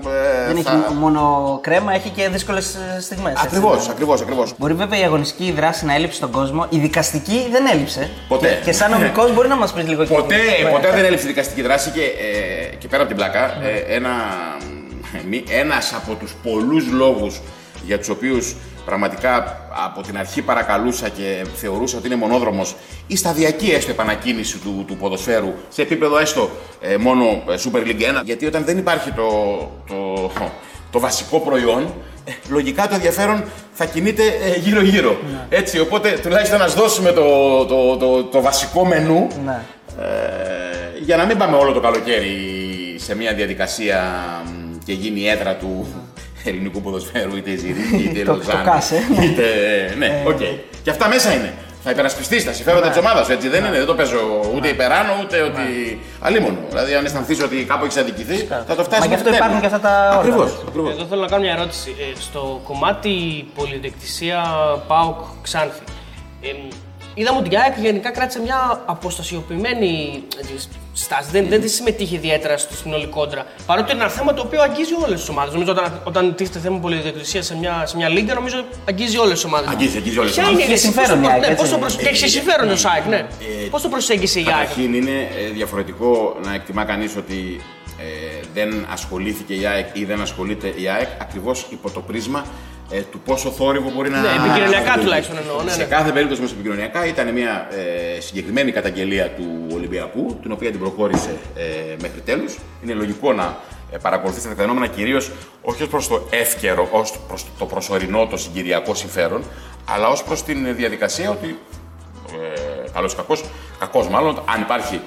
Ε, Δεν θα... έχει μόνο κρέμα, έχει και δύσκολες στιγμές. Ακριβώς, ακριβώς, ακριβώς. Μπορεί βέβαια η αγωνιστική δράση να έλειψε στον κόσμο, η δικαστική δεν έλειψε. Ποτέ. Και, και σαν νομικός μπορεί να μας πεις λίγο και Ποτέ, Ναι. ποτέ δεν έλειψε δικαστική δράση και, ε, και πέρα από την πλάκα, ε, ένα, μη- ένας από τους πολλούς λόγους για τους οποίους πραγματικά από την αρχή παρακαλούσα και θεωρούσα ότι είναι μονόδρομος η σταδιακή έστω επανακίνηση του, του ποδοσφαίρου σε επίπεδο έστω ε, μόνο ε, Super League 1 γιατί όταν δεν υπάρχει το, το, το βασικό προϊόν ε, λογικά το ενδιαφέρον θα κινείται ε, γύρω-γύρω. Έτσι, οπότε τουλάχιστον να δώσουμε το, το, το, το βασικό μενού Ναι. ε, για να μην πάμε όλο το καλοκαίρι σε μια διαδικασία μ, και γίνει η έδρα του ελληνικού ποδοσφαίρου, είτε η Ζυρίχη, *laughs* είτε η Το- το Λωζάνη, CAS, ε. Είτε, ναι, οκ. Και αυτά μέσα είναι. Θα υπερασπιστείς τα συμφέροντα της ομάδας σου, έτσι δεν είναι. Δεν το παίζω ούτε υπεράνω, ούτε ότι. Αλίμονο. Δηλαδή, αν αισθανθείς ότι κάπου έχεις αδικηθεί, θα το φτάσει. Μα γι' αυτό υπάρχουν και αυτά τα Ακριβώς. όργανα. Εδώ θέλω να κάνω μια ερώτηση. Ε, στο κομμάτι πολυδιεκτησία ΠΑΟΚ Ξάνθη. Ε, είδαμε ότι η ΑΕΚ γενικά κράτησε μια αποστασιοποιημένη ε, στάση. Δεν, δεν συμμετείχε ιδιαίτερα στο συνολικό κόντρα. Παρότι είναι ένα θέμα το οποίο αγγίζει όλες τις ομάδες. Νομίζω όταν, όταν τίθεται θέμα πολυδιεκτησία σε μια, σε μια λίγα, νομίζω αγγίζει όλες τις ομάδες. Αγγίζει, αγγίζει όλες τις Ποια ομάδες. είναι η Έχει λύση, πώς το συμφέρον η προ- ΑΕΚ, ναι, έτσι. πώς το προσ- Και έχει συμφέρον ο ΣΑΕΚ, ναι. Ε, Πώς το προσέγγισε η ΑΕΚ. Καταρχήν είναι ε, διαφορετικό να εκτιμά κανείς ότι ε, δεν ασχολήθηκε η ΑΕΚ ή δεν ασχολείται η ΑΕΚ ακριβώς υπό το πρίσμα ε, του πόσο θόρυβο μπορεί να... Ναι, επικοινωνιακά να δημιουργεί. τουλάχιστον εννοώ, ναι, Σε ναι. κάθε περίπτωση όμως επικοινωνιακά ήταν μια ε, συγκεκριμένη καταγγελία του Ολυμπιακού, την οποία την προχώρησε ε, μέχρι τέλους. Είναι λογικό να ε, παρακολουθήσετε τα φαινόμενα κυρίως όχι ως προς το εύκαιρο, ως προς το προσωρινό, το συγκυριακό συμφέρον, αλλά ως προς την διαδικασία ότι ε, καλός ή κακός, κακός μάλλον, αν υπάρχει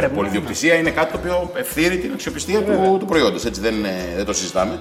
ε, πολυδιοκτησία, είναι κάτι το οποίο ευθύρει την αξιοπιστία του, του προϊόντος. Έτσι δεν, ε, δεν το συζητάμε.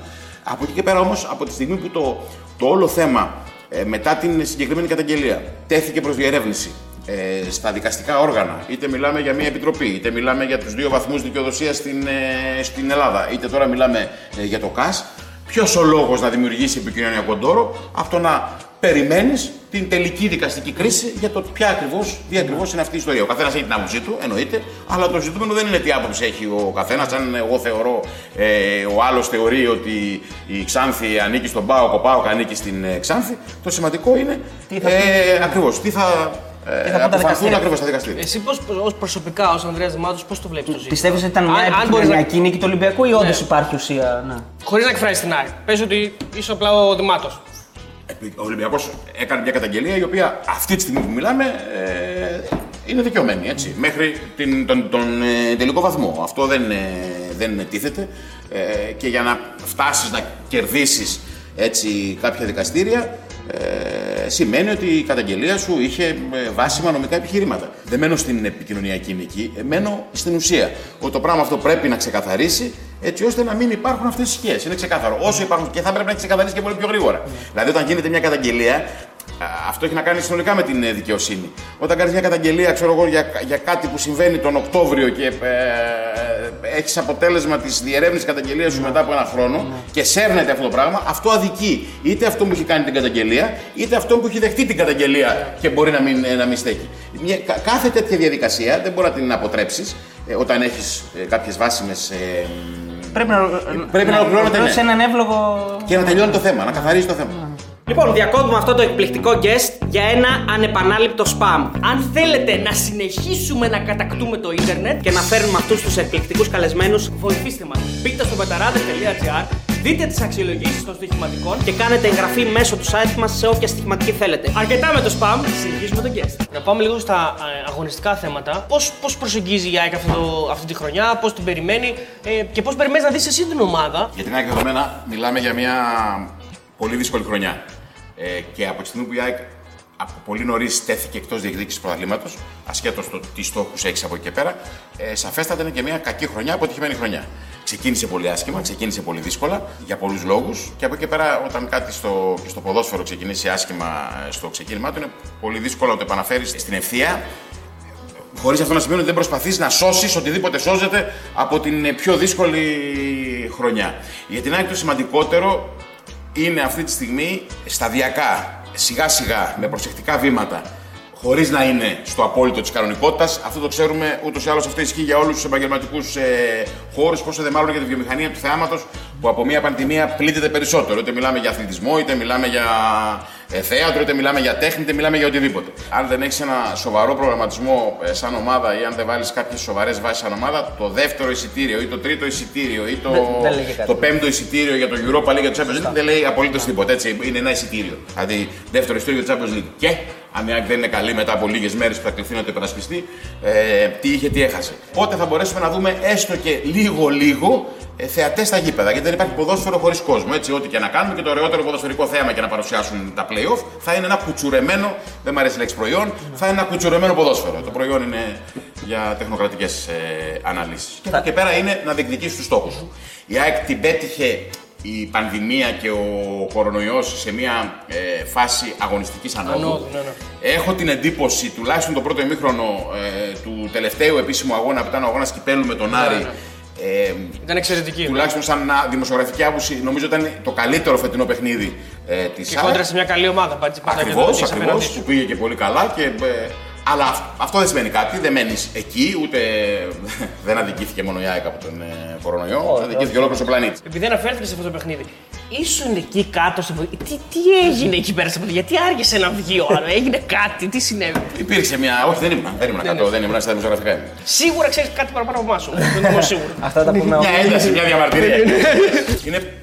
Από εκεί και πέρα όμως, από τη στιγμή που το, το όλο θέμα ε, μετά την συγκεκριμένη καταγγελία τέθηκε προς διερεύνηση ε, στα δικαστικά όργανα, είτε μιλάμε για μια επιτροπή, είτε μιλάμε για τους δύο βαθμούς δικαιοδοσίας στην, ε, στην Ελλάδα, είτε τώρα μιλάμε ε, για το ΚΑΣ, Ποιος ο λόγος να δημιουργήσει επικοινωνιακό τόρο από το να περιμένεις την τελική δικαστική κρίση για το ποια ακριβώς, τι ακριβώς είναι αυτή η ιστορία. Ο καθένας έχει την άποψή του, εννοείται, αλλά το ζητούμενο δεν είναι τι άποψη έχει ο καθένας. Αν εγώ θεωρώ, ε, ο άλλος θεωρεί ότι η Ξάνθη ανήκει στον Πάοκ, ο Πάοκ ανήκει στην ε, Ξάνθη, το σημαντικό είναι Τι θα ε, ακριβώς τι θα, ε, Τι θα πούν τα αποφανθούν δικαστήρια; ακριβώς στα δικαστήρια. Εσύ πώς, ως προσωπικά, ως Ανδρέας Δημάτος, πώς το βλέπεις το ζήτημα; Πιστεύεις ότι ήταν μια Αν- αν μπορείς να- επικοινωνιακή νίκη του Ολυμπιακού ή όντως Ναι. υπάρχει ουσία. Ναι. Χωρίς να εκφράσει την ΑΕΚ. Πες ότι είσαι απλά ο Δημάτος. Ο Ολυμπιακός έκανε μια καταγγελία η οποία αυτή τη στιγμή που μιλάμε ε, είναι δικαιωμένη. Έτσι, μέχρι την, τον, τον ε, τελικό βαθμό. Αυτό δεν, ε, δεν τίθεται ε, και για να φτάσεις να κερδίσεις έτσι, κάποια δικαστήρια ε, σημαίνει ότι η καταγγελία σου είχε ε, βάσιμα νομικά επιχειρήματα. Δεν μένω στην επικοινωνιακή νική, ε, μένω στην ουσία. Ότι το πράγμα αυτό πρέπει να ξεκαθαρίσει έτσι ώστε να μην υπάρχουν αυτές τι σκιέ. Είναι ξεκάθαρο. Όσο υπάρχουν και θα πρέπει να έχεις ξεκαθαρίσει και πολύ πιο γρήγορα. Δηλαδή, όταν γίνεται μια καταγγελία, α, αυτό έχει να κάνει συνολικά με την ε, δικαιοσύνη. Όταν κάνεις μια καταγγελία, ξέρω εγώ, για, για κάτι που συμβαίνει τον Οκτώβριο και ε, έχεις αποτέλεσμα της διερεύνησης καταγγελίας σου μετά από ένα χρόνο και σέρνεται αυτό το πράγμα, αυτό αδικεί είτε αυτό που έχει κάνει την καταγγελία, είτε αυτό που έχει δεχτεί την καταγγελία και μπορεί να μην, ε, να μην στέκει. Μια, κα- κάθε τέτοια διαδικασία δεν μπορεί να την αποτρέψεις όταν έχεις ε, κάποιες βάσιμες. Ε, Πρέπει να, Πρέπει να ολοκληρώνεται, ναι. σε έναν εύλογο. και να τελειώνει το θέμα, να καθαρίζει το θέμα. Λοιπόν, διακόπτουμε αυτό το εκπληκτικό guest για ένα ανεπανάληπτο spam. Αν θέλετε να συνεχίσουμε να κατακτούμε το ίντερνετ, Και να φέρνουμε αυτούς τους εκπληκτικούς καλεσμένους βοηθήστε μας. Μπείτε στο πεταράδε.gr, δείτε τις αξιολογήσεις των στοιχηματικών και κάνετε εγγραφή μέσω του site μας σε όποια στοιχηματική θέλετε. Αρκετά με το spam, συνεχίζουμε το guest. Να πάμε λίγο στα ε, αγωνιστικά θέματα. Πώς, πώς προσεγγίζει η ΑΕΚ αυτό το- αυτή τη χρονιά, πώς την περιμένει ε, και πώς περιμένεις να δεις εσύ την ομάδα; Για την ΑΕΚ δεδομένα μιλάμε για μια πολύ δύσκολη χρονιά. Ε, και από τη στιγμή που η ΑΕΚ από πολύ νωρίς τέθηκε εκτός διεκδίκησης πρωταθλήματος, ασχέτως το τι στόχους έχεις από εκεί και πέρα. Ε, σαφέστατα είναι και μια κακή χρονιά, αποτυχημένη χρονιά. Ξεκίνησε πολύ άσχημα, ξεκίνησε πολύ δύσκολα για πολλούς λόγους και από εκεί και πέρα, όταν κάτι στο, και στο ποδόσφαιρο ξεκινήσει άσχημα ε, στο ξεκίνημά του, είναι πολύ δύσκολο να το επαναφέρεις στην ευθεία. Χωρίς αυτό να σημαίνει ότι δεν προσπαθείς να σώσεις οτιδήποτε σώζεται από την ε, πιο δύσκολη χρονιά. Για την ΑΕΚ το σημαντικότερο είναι αυτή τη στιγμή σταδιακά, σιγά σιγά, με προσεκτικά βήματα, χωρίς να είναι στο απόλυτο της κανονικότητας. Αυτό το ξέρουμε ούτως ή άλλως αυτό ισχύει για όλους τους επαγγελματικούς ε, χώρους, πόσο δε μάλλον για τη βιομηχανία του θεάματος που από μια πανδημία πλήττεται περισσότερο. Είτε μιλάμε για αθλητισμό, είτε μιλάμε για ε, θέατρο, είτε μιλάμε για τέχνη, είτε μιλάμε για οτιδήποτε. Αν δεν έχεις ένα σοβαρό προγραμματισμό ε, σαν ομάδα ή αν δεν βάλεις κάποιες σοβαρές βάσεις σαν ομάδα, το δεύτερο εισιτήριο ή το τρίτο εισιτήριο ή το, Δεν- δεν λέγει κάτι. το πέμπτο εισιτήριο για το Europa League για το Champions League δεν λέει απολύτως τίποτα. Έτσι, είναι ένα εισιτήριο. Δηλαδή, δεύτερο εισιτήριο για το Champions League. Και αν η ΑΕΚ δεν είναι καλή μετά από λίγες μέρες που θα κληθεί να το υπερασπιστεί, ε, τι είχε, τι έχασε. Πότε θα μπορέσουμε να δούμε έστω και λίγο-λίγο ε, θεατές στα γήπεδα. Γιατί δεν υπάρχει ποδόσφαιρο χωρίς κόσμο. Έτσι, ό,τι και να κάνουμε και το ωραιότερο ποδοσφαιρικό θέαμα και να παρουσιάσουν τα playoff θα είναι ένα κουτσουρεμένο, δεν μου αρέσει η λέξη προϊόν, θα είναι ένα κουτσουρεμένο ποδόσφαιρο. Το προϊόν είναι για τεχνοκρατικές ε, αναλύσεις. Και από εκεί και πέρα είναι να διεκδικήσει τους στόχους σου. Η ΑΕΚ την πέτυχε η πανδημία και ο κορονοϊός σε μια ε, φάση αγωνιστικής ανόδου. Ανόδου, ναι, ναι. Έχω την εντύπωση, τουλάχιστον το πρώτο ημίχρονο ε, του τελευταίου επίσημου αγώνα που ήταν ο αγώνας Κυπέλου με τον Άρη, ε, Ήταν εξαιρετική. τουλάχιστον σαν α, δημοσιογραφική άποψη, νομίζω ήταν το καλύτερο φετινό παιχνίδι ε, της Και ΑΕΚ. κόντρα σε μια καλή ομάδα. Πάτσι, πάτα και Ακριβώς, το δεις ακριβώς, απέναντί που σου. πήγε και πολύ καλά. Και, ε, αλλά αυτό, αυτό δεν σημαίνει κάτι, δεν μένεις εκεί, ούτε *laughs* δεν αδικήθηκε μόνο η ΑΕΚ από τον ε, κορονοϊό, αδικήθηκε ολόκληρος ο πλανήτης. Επειδή αναφέρθηκες σε αυτό το παιχνίδι, ήσουν εκεί κάτω στο τι, τι έγινε εκεί πέρα στο παιχνίδι, γιατί άργησε να βγει ο άλλο, έγινε κάτι, τι συνέβη; Υπήρξε μια. Όχι, δεν ήμουν, δεν ήμουν κάτω, δεν ήμουν στα δημοσιογραφικά. ήμουν. Σίγουρα ξέρεις κάτι παραπάνω από εμάς όμω. Δεν το είμαι σίγουρο. Αυτά τα πούμε. Μια ένταση, μια διαμαρτυρία. είναι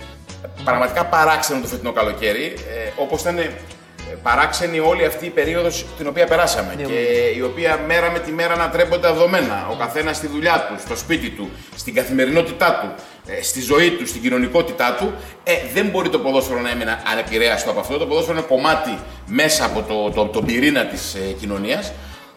πραγματικά παράξενο το φετινό καλοκαίρι, ε, όπως ήταν ε, παράξενη όλη αυτή η περίοδος την οποία περάσαμε. Και η οποία μέρα με τη μέρα ανατρέπονται τα δεδομένα. Ο καθένας στη δουλειά του, στο σπίτι του, στην καθημερινότητά του, ε, στη ζωή του, στην κοινωνικότητά του. Ε, δεν μπορεί το ποδόσφαιρο να έμεινε ανεπηρέαστο από αυτό. Το ποδόσφαιρο είναι κομμάτι μέσα από το, το, τον πυρήνα της ε, κοινωνίας.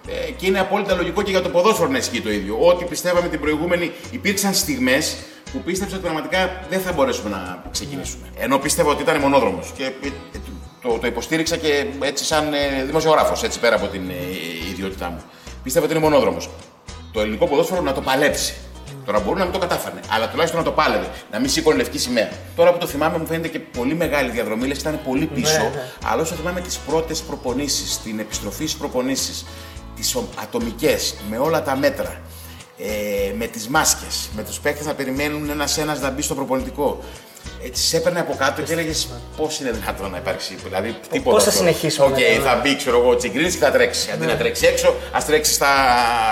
Ε, και είναι απόλυτα λογικό και για το ποδόσφαιρο να ισχύει το ίδιο. Ό,τι πιστεύαμε την προηγούμενη, υπήρξαν στιγμές που πίστεψα ότι πραγματικά δεν θα μπορέσουμε να ξεκινήσουμε. Ενώ πίστευα ότι ήταν μονόδρομος. Και ε, ε, το, το υποστήριξα και έτσι σαν ε, δημοσιογράφος, έτσι πέρα από την ε, ιδιότητά μου. Πίστευα ότι είναι μονόδρομος. Το ελληνικό ποδόσφαιρο να το παλέψει. Τώρα μπορεί να μην το κατάφερνε, αλλά τουλάχιστον να το πάλευε, να μην σήκωνε λευκή σημαία. Τώρα που το θυμάμαι, μου φαίνεται και πολύ μεγάλη διαδρομή, λες και ήταν πολύ πίσω. Αλλά όσο θυμάμαι τις πρώτες προπονήσεις, την επιστροφή στις προπονήσεις, τις ατομικές, με όλα τα μέτρα, ε, με τις μάσκες, με τους παίκτες να περιμένουν ένα-ένα να μπει στο προπονητικό. Έτσι σε έπαιρνε από κάτω και έλεγες πώς είναι δυνατόν να υπάρξει. Δηλαδή, τίποτα. πώς θα αυτό. συνεχίσουμε Οκ, μετά, ναι. θα μπει, ξέρω εγώ, ο Τσιγκρίνσκι και θα τρέξει. Αντί να τρέξει έξω, ας τρέξει στα,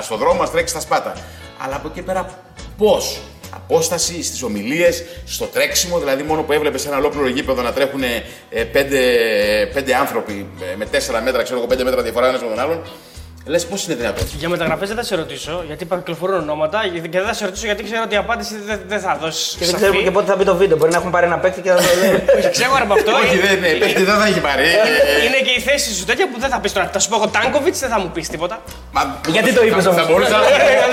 στο δρόμο, ας τρέξει στα σπάτα. Αλλά από εκεί πέρα πώς; Απόσταση στις ομιλίες, στο τρέξιμο, δηλαδή μόνο που έβλεπες ένα ολόκληρο γήπεδο να τρέχουν ε, πέντε, πέντε άνθρωποι ε, με τέσσερα μέτρα, ξέρω εγώ, πέντε μέτρα διαφορά ένας με τον άλλον. Λες πώς είναι δυνατόν. Για μεταγραφές δεν θα σε ρωτήσω, γιατί υπάρχουν κυκλοφορούν ονόματα και δεν θα σε ρωτήσω γιατί ξέρω ότι η απάντηση δεν, δεν θα δώσεις. Και δεν ξέρουμε και πότε θα μπει το βίντεο. Μπορεί να έχουν πάρει ένα παίκτη και θα το λέει. *laughs* Ξέρω από αυτό. Όχι, δεν, ναι, παίχτη δεν θα έχει πάρει. Ε, Είναι και η θέση σου τέτοια που δεν θα πεις τώρα. Θα σου πω εγώ Τάνκοβιτς, δεν θα μου πεις τίποτα. Μα, Γιατί το είπες θα- όμως; Θα μπορούσα,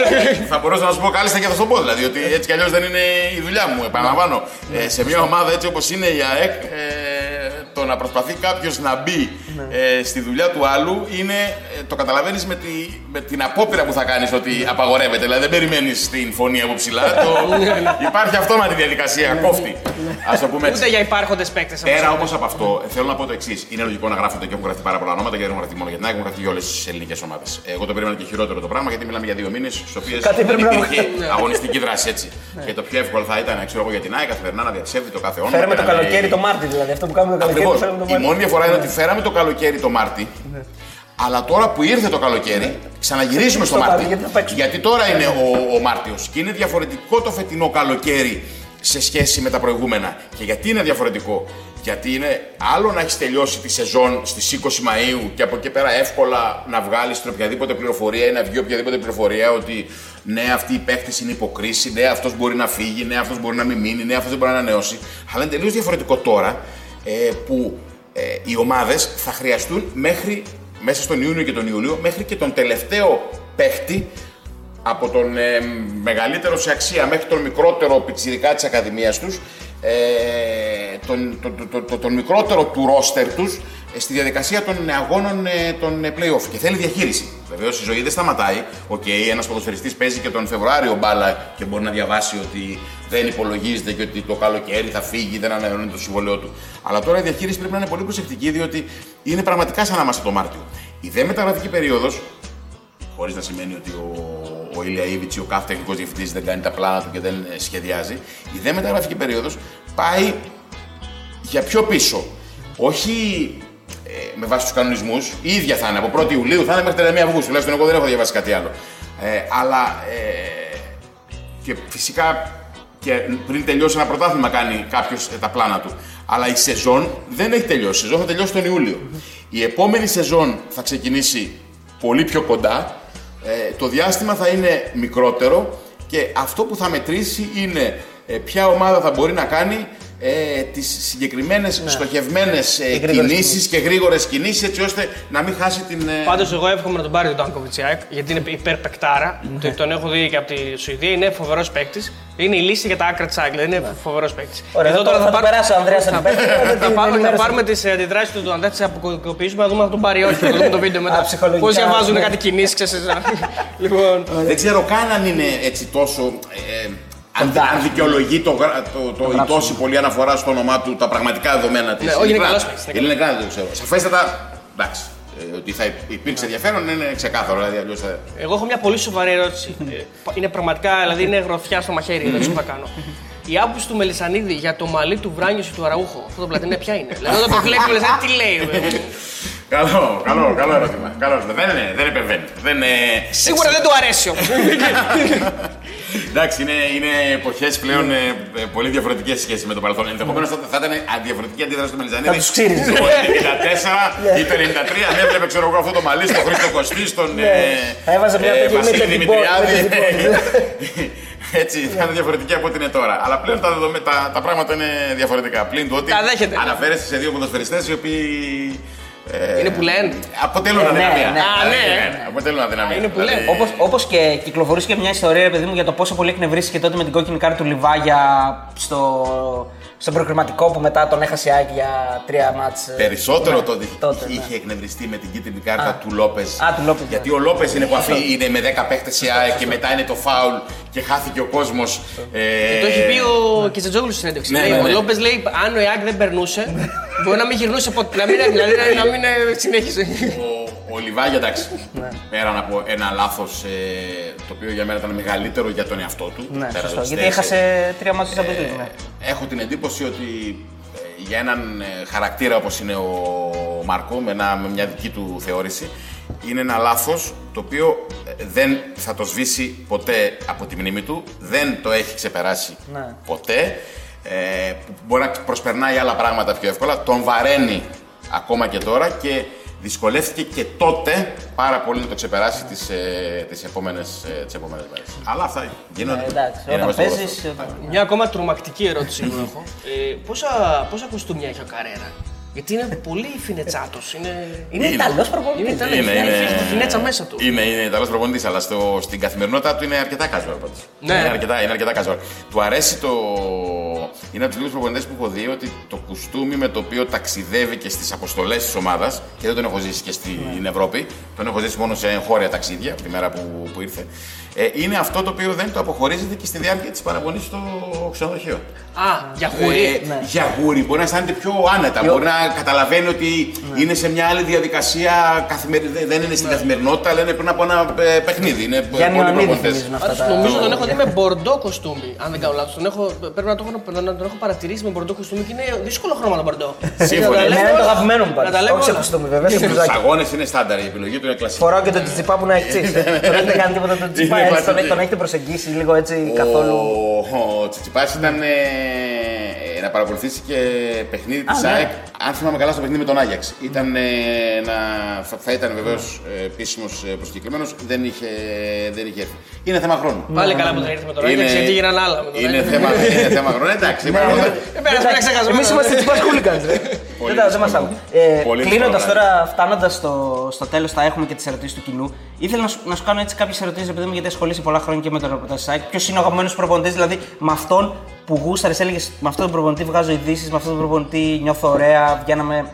*laughs* θα μπορούσα να σου πω κάλλιστα και θα σου πω. Δηλαδή ότι έτσι κι αλλιώς δεν είναι η δουλειά μου. Επαναλαμβάνω. Ε, σε μια ομάδα έτσι όπως είναι η ΑΕΚ, ε, το να προσπαθεί κάποιος να μπει ε, στη δουλειά του άλλου είναι. ε, το καταλαβαίνεις με, τη, με την απόπειρα που θα κάνεις ότι απαγορεύεται. Δηλαδή δεν περιμένεις την φωνή από ψηλά. το, *laughs* υπάρχει αυτόματη διαδικασία. Κόφτη. Α το πούμε έτσι. Ούτε για υπάρχοντες παίκτες. Πέρα όμως από αυτό, θέλω να πω το εξής. Είναι λογικό να γράφονται και έχουν γραφτεί πάρα πολλά ονόματα και δεν έχουν γραφτεί μόνο για την ΑΕΚ, έχουν γραφτεί για όλες τις ελληνικές ομάδες. Εγώ το περίμενα και χειρότερο το πράγμα γιατί μιλάμε για δύο μήνες στι οποίε Κάτι πρέπει να- υπήρχε αγωνιστική δράση έτσι. Και το πιο εύκολο θα ήταν, ξέρω εγώ, για την ΑΕΚ καθημερινά να διαψεύδει το κάθε όνομα. Φέραμε και το να λέει- καλοκαίρι το Μάρτι δηλαδή. Αυτό που κάνουμε το καλοκαίρι. Ακριβώς. το φέραμε το Η Μάρτι. μόνη διαφορά είναι ότι φέραμε το καλοκαίρι το Μάρτι. Αλλά τώρα που ήρθε το καλοκαίρι, ξαναγυρίζουμε στο Στο Μάρτι. Μάρτι, γιατί θα παίξουμε. Γιατί τώρα είναι ο, ο Μάρτιος και είναι διαφορετικό το φετινό καλοκαίρι σε σχέση με τα προηγούμενα. Και γιατί είναι διαφορετικό, Γιατί είναι άλλο να έχεις τελειώσει τη σεζόν στις 20 Μαου και από εκεί πέρα εύκολα να βγάλεις την οποιαδήποτε πληροφορία ή να βγει οποιαδήποτε πληροφορία ότι ναι, αυτός ο παίχτης είναι υπό κρίση, ναι, αυτός μπορεί να φύγει, ναι, αυτός μπορεί να μην μείνει, ναι, αυτός δεν μπορεί να ανανεώσει. Αλλά είναι τελείως διαφορετικό τώρα ε, που ε, οι ομάδες θα χρειαστούν μέχρι μέσα στον Ιούνιο και τον Ιούλιο μέχρι και τον τελευταίο παίχτη από τον ε, μεγαλύτερο σε αξία μέχρι τον μικρότερο πιτσιρικά της Ακαδημίας τους ε, τον, τον, τον, τον, τον μικρότερο του ρόστερ τους ε, στη διαδικασία των αγώνων ε, των ε, play-off και θέλει διαχείριση. Βεβαίως η ζωή δεν σταματάει. OK, okay, ένας ποδοσφαιριστής παίζει και τον Φεβρουάριο μπάλα και μπορεί να διαβάσει ότι δεν υπολογίζεται και ότι το καλοκαίρι θα φύγει, δεν ανανεώνει το συμβολέο του. Αλλά τώρα η διαχείριση πρέπει να είναι πολύ προσεκτική διότι είναι πραγματικά σαν να είμαστε το Μάρτιο. Η δε μεταγραφική περίοδος, χωρίς να σημαίνει ότι ο, ο Ηλία Ήβιτς, ο κάθε τεχνικός διευθυντής δεν κάνει τα πλάνα του και δεν ε, σχεδιάζει, η δε μεταγραφική περίοδος πάει για πιο πίσω. Όχι ε, με βάση τους κανονισμούς, η ίδια θα είναι από 1η Ιουλίου, θα είναι μέχρι 31 Αυγούστου. Τουλάχιστον εγώ δεν έχω διαβάσει κάτι άλλο. Ε, αλλά ε, και φυσικά και πριν τελειώσει ένα πρωτάθλημα κάνει κάποιος τα πλάνα του. Αλλά η σεζόν δεν έχει τελειώσει. Η σεζόν θα τελειώσει τον Ιούλιο. Η επόμενη σεζόν θα ξεκινήσει πολύ πιο κοντά. Ε, το διάστημα θα είναι μικρότερο και αυτό που θα μετρήσει είναι ε, ποια ομάδα θα μπορεί να κάνει ε, τις συγκεκριμένες ναι. στοχευμένες ε, κινήσεις και γρήγορες κινήσεις έτσι ώστε να μην χάσει την... Ε... Πάντως εγώ εύχομαι να τον πάρει τον Τάνκοβιτς γιατί είναι υπερπεκτάρα, ναι. τον έχω δει και από τη Σουηδία, είναι φοβερός παίκτης. Είναι η λύση για τα άκρα της Άγγλια. Είναι ναι. φοβερός παίκτης. Ωραία, Εδώ τώρα θα, θα, πάρ... περάσει ο Ανδρέα θα, θα, πάρουμε τις αντιδράσει του, αν δεν τις αποκοπήσουμε, να δούμε αν τον πάρει όχι. Θα δούμε το βίντεο μετά. Πώς διαβάζουν κάτι κινήσεις, ξέρεις. *laughs* λοιπόν. Δεν ξέρω καν αν είναι έτσι τόσο. Ε, αν, αν δικαιολογεί το, το, το, η τόση πολλή αναφορά στο όνομά του τα πραγματικά δεδομένα της. Ναι, όχι, είναι καλός Είναι δεν το ξέρω. Σαφέστατα, εντάξει. Ε, ότι θα υπήρξε ενδιαφέρον είναι ξεκάθαρο. Δηλαδή, αλλιώς θα... Εγώ έχω μια πολύ σοβαρή ερώτηση. Ε, είναι πραγματικά, δηλαδή είναι γροθιά στο μαχαίρι η ερώτηση που θα κάνω. Η άποψη του Μελισανίδη για το μαλλί του Βράνιου του Αραούχο, αυτό το πλατινέ ποια είναι; Δηλαδή όταν το βλέπει, Μελισανίδη τι λέει. Καλό, καλό, καλό ερώτημα. Καλό ερώτημα. Δεν, είναι, δεν επεμβαίνει. Δεν είναι... Σίγουρα δεν του αρέσει όμως. Εντάξει, είναι, είναι εποχές πλέον ε, ε, πολύ διαφορετικές σχέσεις με το παρελθόν. Ενδεχομένως θα, θα ήταν διαφορετική αντίδραση του Μελιζανίδη. Θα τους ξύριζε. Το 94 ή το 93 αν έβλεπε ξέρω εγώ αυτό το μαλλί στο Χρήστο Κωστή, στον ναι. ε, έβαζε μια Βασίλη Δημητριάδη. *laughs* Έτσι, θα είναι διαφορετική από ό,τι είναι τώρα. Αλλά πλέον τα, τα, τα πράγματα είναι διαφορετικά. Πλην του ότι αναφέρεστε σε δύο ποδοσφαιριστές οι οποίοι ε, είναι που λένε. Αποτελούν αδυναμία. Ναι, ναι. ναι. Αποτελούν αδυναμία. Είναι που λένε. Δηλαδή- όπως, όπως και κυκλοφορούσε και μια ιστορία, παιδί μου, για το πόσο πολύ εκνευρίστηκε τότε με την κόκκινη κάρτα του Λιβάγια στο, στον προκριματικό που μετά τον έχασε η για τρία μάτς. Ε, Περισσότερο ναι, τότε, τότε είχε ναι. εκνευριστεί με την κίτρινη κάρτα Α. του Λόπες. Λόπες. Γιατί ο Λόπες είναι που αφή είναι με 10 παίχτες σε ΑΕΚ και μετά είναι το φάουλ και χάθηκε ο κόσμος. Ε... Το έχει πει ο Κιζετζόγλου στην συνέντευξη. Ναι, ναι, ναι. Ο Λόπες λέει: Αν ο ΑΕΚ δεν περνούσε, μπορεί να μην γυρνούσε ποτέ. Να μην, δηλαδή, να μην συνέχισε. Ο, ο Λιβάγια, εντάξει. Ναι. Πέραν από ένα λάθος ε, το οποίο για μένα ήταν μεγαλύτερο για τον εαυτό του. Ναι, σωστό, γιατί έχασε τρία μάτια από το ναι. Έχω την εντύπωση ότι ε, για έναν ε, χαρακτήρα όπως είναι ο Μάρκο, με, με μια δική του θεώρηση, είναι ένα λάθος το οποίο ε, δεν θα το σβήσει ποτέ από τη μνήμη του, δεν το έχει ξεπεράσει ναι. ποτέ, ε, μπορεί να προσπερνάει άλλα πράγματα πιο εύκολα, τον βαραίνει ακόμα και τώρα και δυσκολεύτηκε και τότε πάρα πολύ να το ξεπεράσει τις, ε, τις, επόμενες, ε, τις επόμενες μέρες. Αλλά αυτά γίνονται. Ε, εντάξει, όταν παίζεις... Μια ακόμα τρομακτική ερώτηση που έχω. Ε, πόσα, πόσα κοστούμια έχει ο Καρέρα; Γιατί είναι πολύ φινετσάτος. Είναι, είναι Ιταλός προπονητής. Είναι Ιταλό. Είναι, είναι, έχει τη φινέτσα μέσα του. Είναι, είναι Ιταλός προπονητής, αλλά στο, στην καθημερινότητά του είναι αρκετά casual Ναι. Είναι αρκετά, είναι αρκετά casual. Του αρέσει το. Είναι από τους λίγους προπονητές που έχω δει ότι το κουστούμι με το οποίο ταξιδεύει και στις αποστολές της ομάδας και δεν τον έχω ζήσει και στην ναι. Ευρώπη. Τον έχω ζήσει μόνο σε χώρια ταξίδια από τη μέρα που, που ήρθε. Ε, είναι αυτό το οποίο δεν το αποχωρίζεται και στη διάρκεια της παραμονή στο ξενοδοχείο. Α, για γούρι. Ε, ναι. Για γούρι. Μπορεί να αισθάνεται πιο άνετα. Πιο... Μπορεί να καταλαβαίνει ότι ναι. είναι σε μια άλλη διαδικασία. Καθημερι... Δεν είναι στην ναι. καθημερινότητα, αλλά είναι πριν από ένα ε, παιχνίδι. Είναι για πολύ προπονητές. Νομίζω τον έχω δει με μπορντό κοστούμι. Αν δεν κάνω λάθος. Έχω... Πρέπει να, το έχω... να τον έχω παρατηρήσει με μπορντό κοστούμι και είναι δύσκολο χρώμα το μπορντό. Σύμφωνα. Είναι το αγαπημένο μου πάντα. Όχι σε κοστούμι βέβαια. Στου αγώνες είναι στάνταρ η επιλογή του είναι κλασική. Φοράω και το τσιπά που να έχει *laughs* Δεν έχετε κάνει τίποτα το τσιπά. Τον έχετε προσεγγίσει λίγο έτσι καθόλου; Ο Τσιτσιπάς ήταν να παρακολουθήσει και παιχνίδι της ναι. ΑΕΚ. Αν θυμάμαι καλά, στο παιχνίδι με τον Άγιαξ. Ήταν ε, ένα, θα, θα ήταν βεβαίως επίσημος προσκεκλημένος, δεν είχε, δεν είχε έρθει. Είναι θέμα χρόνου. Πάλι καλά που δεν ήρθε με τον Άγιαξ, γιατί γίνανε άλλα με τον είναι, Άγιαξ. θέμα, είναι θέμα χρόνου. Εντάξει, Ναι, πράγματα- Ε, πέρασε πέρα ξεχασμένο. Εμείς είμαστε τσιπά χούλιγκανς, ρε. Πολύ Δεν τα- Δεν μας δύσκολο. άκουγα. Πολύ Κλείνοντας δύσκολο, τώρα, φτάνοντας στο, στο τέλος, θα έχουμε και τις ερωτήσεις του κοινού. Ήθελα να σου, να σου κάνω έτσι κάποιες ερωτήσεις, επειδή μου γιατί ασχολείσαι πολλά χρόνια και με τον ρεπορτάζ της ΑΕΚ. Ποιος είναι ο αγαπημένος προπονητής, δηλαδή με αυτόν που γούσταρε, έλεγες με αυτόν τον προπονητή βγάζω ειδήσεις, με αυτόν τον προπονητή νιώθω ωραία, βγαίναμε.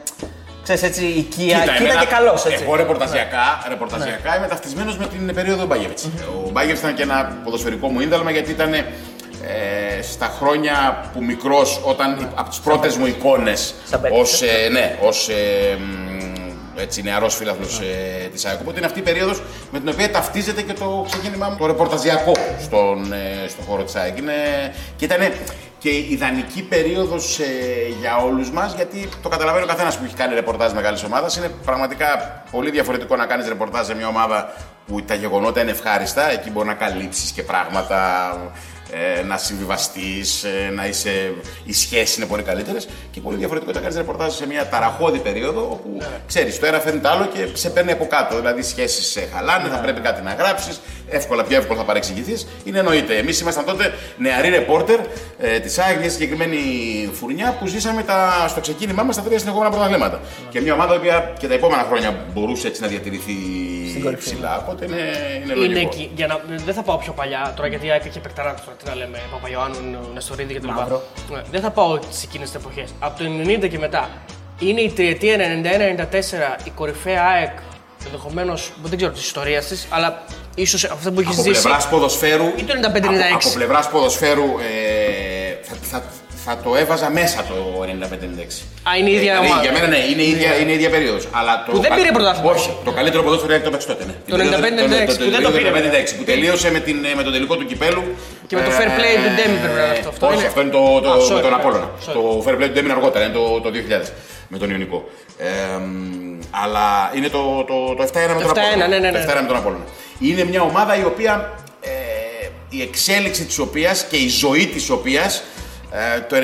Ξέρεις έτσι, οικία. Κοίτα, Και ήταν εμένα- και καλός έτσι. Εγώ ρεπορταζιακά, ρεπορταζιακά είμαι ταυτισμένος με την περίοδο Μπάγεβιτς. Ο Μπάγεβιτς ήταν και ένα ποδοσφαιρικό μου ίνταλμα γιατί ήταν ε, στα χρόνια που μικρός, όταν από τις πρώτες μου εικόνες Σαν παίκτης, ως ναι, ως, ε, μ, έτσι, νεαρός φίλαθλος ε, της ΑΕΚ. Οπότε είναι αυτή η περίοδος με την οποία ταυτίζεται και το ξεκίνημά μου το ρεπορταζιακό στον, ε, στον χώρο της ΑΕΚ. Είναι, και ήταν και ιδανική περίοδος ε, για όλους μας γιατί το καταλαβαίνει ο καθένας που έχει κάνει ρεπορτάζ μεγάλης ομάδας. Είναι πραγματικά πολύ διαφορετικό να κάνεις ρεπορτάζ σε μια ομάδα που τα γεγονότα είναι ευχάριστα. Εκεί μπορεί να καλύψεις και πράγματα ε, να συμβιβαστείς, να είσαι. Οι σχέσεις είναι πολύ καλύτερες. Και πολύ διαφορετικό να κάνεις ρεπορτάζ σε μια ταραχώδη περίοδο όπου ξέρεις, το ένα φέρνει το άλλο και σε παίρνει από κάτω. Δηλαδή, οι σχέσεις σε χαλάνε, θα πρέπει κάτι να γράψεις, εύκολα, πιο εύκολα θα παρεξηγηθείς. Είναι εννοείται. Εμείς ήμασταν τότε νεαροί ρεπόρτερ ε, της ΑΕΚ, μια συγκεκριμένη φουρνιά που ζήσαμε τα, στο ξεκίνημά μας τα τρία συνεχόμενα πρωταθλήματα. Και μια ομάδα η οποία και τα επόμενα χρόνια μπορούσε έτσι να διατηρηθεί ψηλά. Οπότε είναι, είναι Είναι λογικό. εκεί. Για να, δεν θα πάω πιο παλιά, τώρα γιατί η ΑΕΚ είχε παικταρά τώρα, τι να λέμε, Παπαϊωάννου, Νεστορίδη κτλ. Μαύρο. Ναι, δεν θα πάω σε εκείνες τις εποχές. Από το 90 και μετά. Είναι η τριετία 91-94 η κορυφαία ΑΕΚ ενδεχομένως, δεν ξέρω της ιστορίας της, αλλά ίσως αυτό που έχεις Από ζήσει. πλευράς ποδοσφαίρου. Ή το 95-96. Από, από πλευράς ποδοσφαίρου ε, θα, θα, θα το έβαζα μέσα το 95-96. Α, είναι η ίδια δηλαδή, ομάδα. Για μένα ναι, είναι η ίδια, είναι η ίδια περίοδος. Αλλά το Που δεν κα- πήρε πρωτάθλημα. Όχι, το καλύτερο ποδόσφαιρο είναι το παίξει τότε. Ναι. Το Την περίοδο- 95-96 που δεν το πήρε. 95-96 που τελείωσε με, την, με τον τελικό του κυπέλου. Και με το fair play του Ντέμι πρέπει να είναι αυτό. Αυτό όχι, είναι. αυτό είναι το, το, Α, sorry, με τον ναι. Απόλλωνα. Sorry. Το fair play του Ντέμι είναι αργότερα, είναι το, το 2000 με τον Ιωνικό. Ε, μ, αλλά είναι το, το, το 7-1 με τον 7-1, Απόλλωνα. ναι, ναι, ναι. Το 7-1 με τον Απόλλωνα. Είναι μια ομάδα η οποία ε, η εξέλιξη της οποίας και η ζωή της οποίας ε, το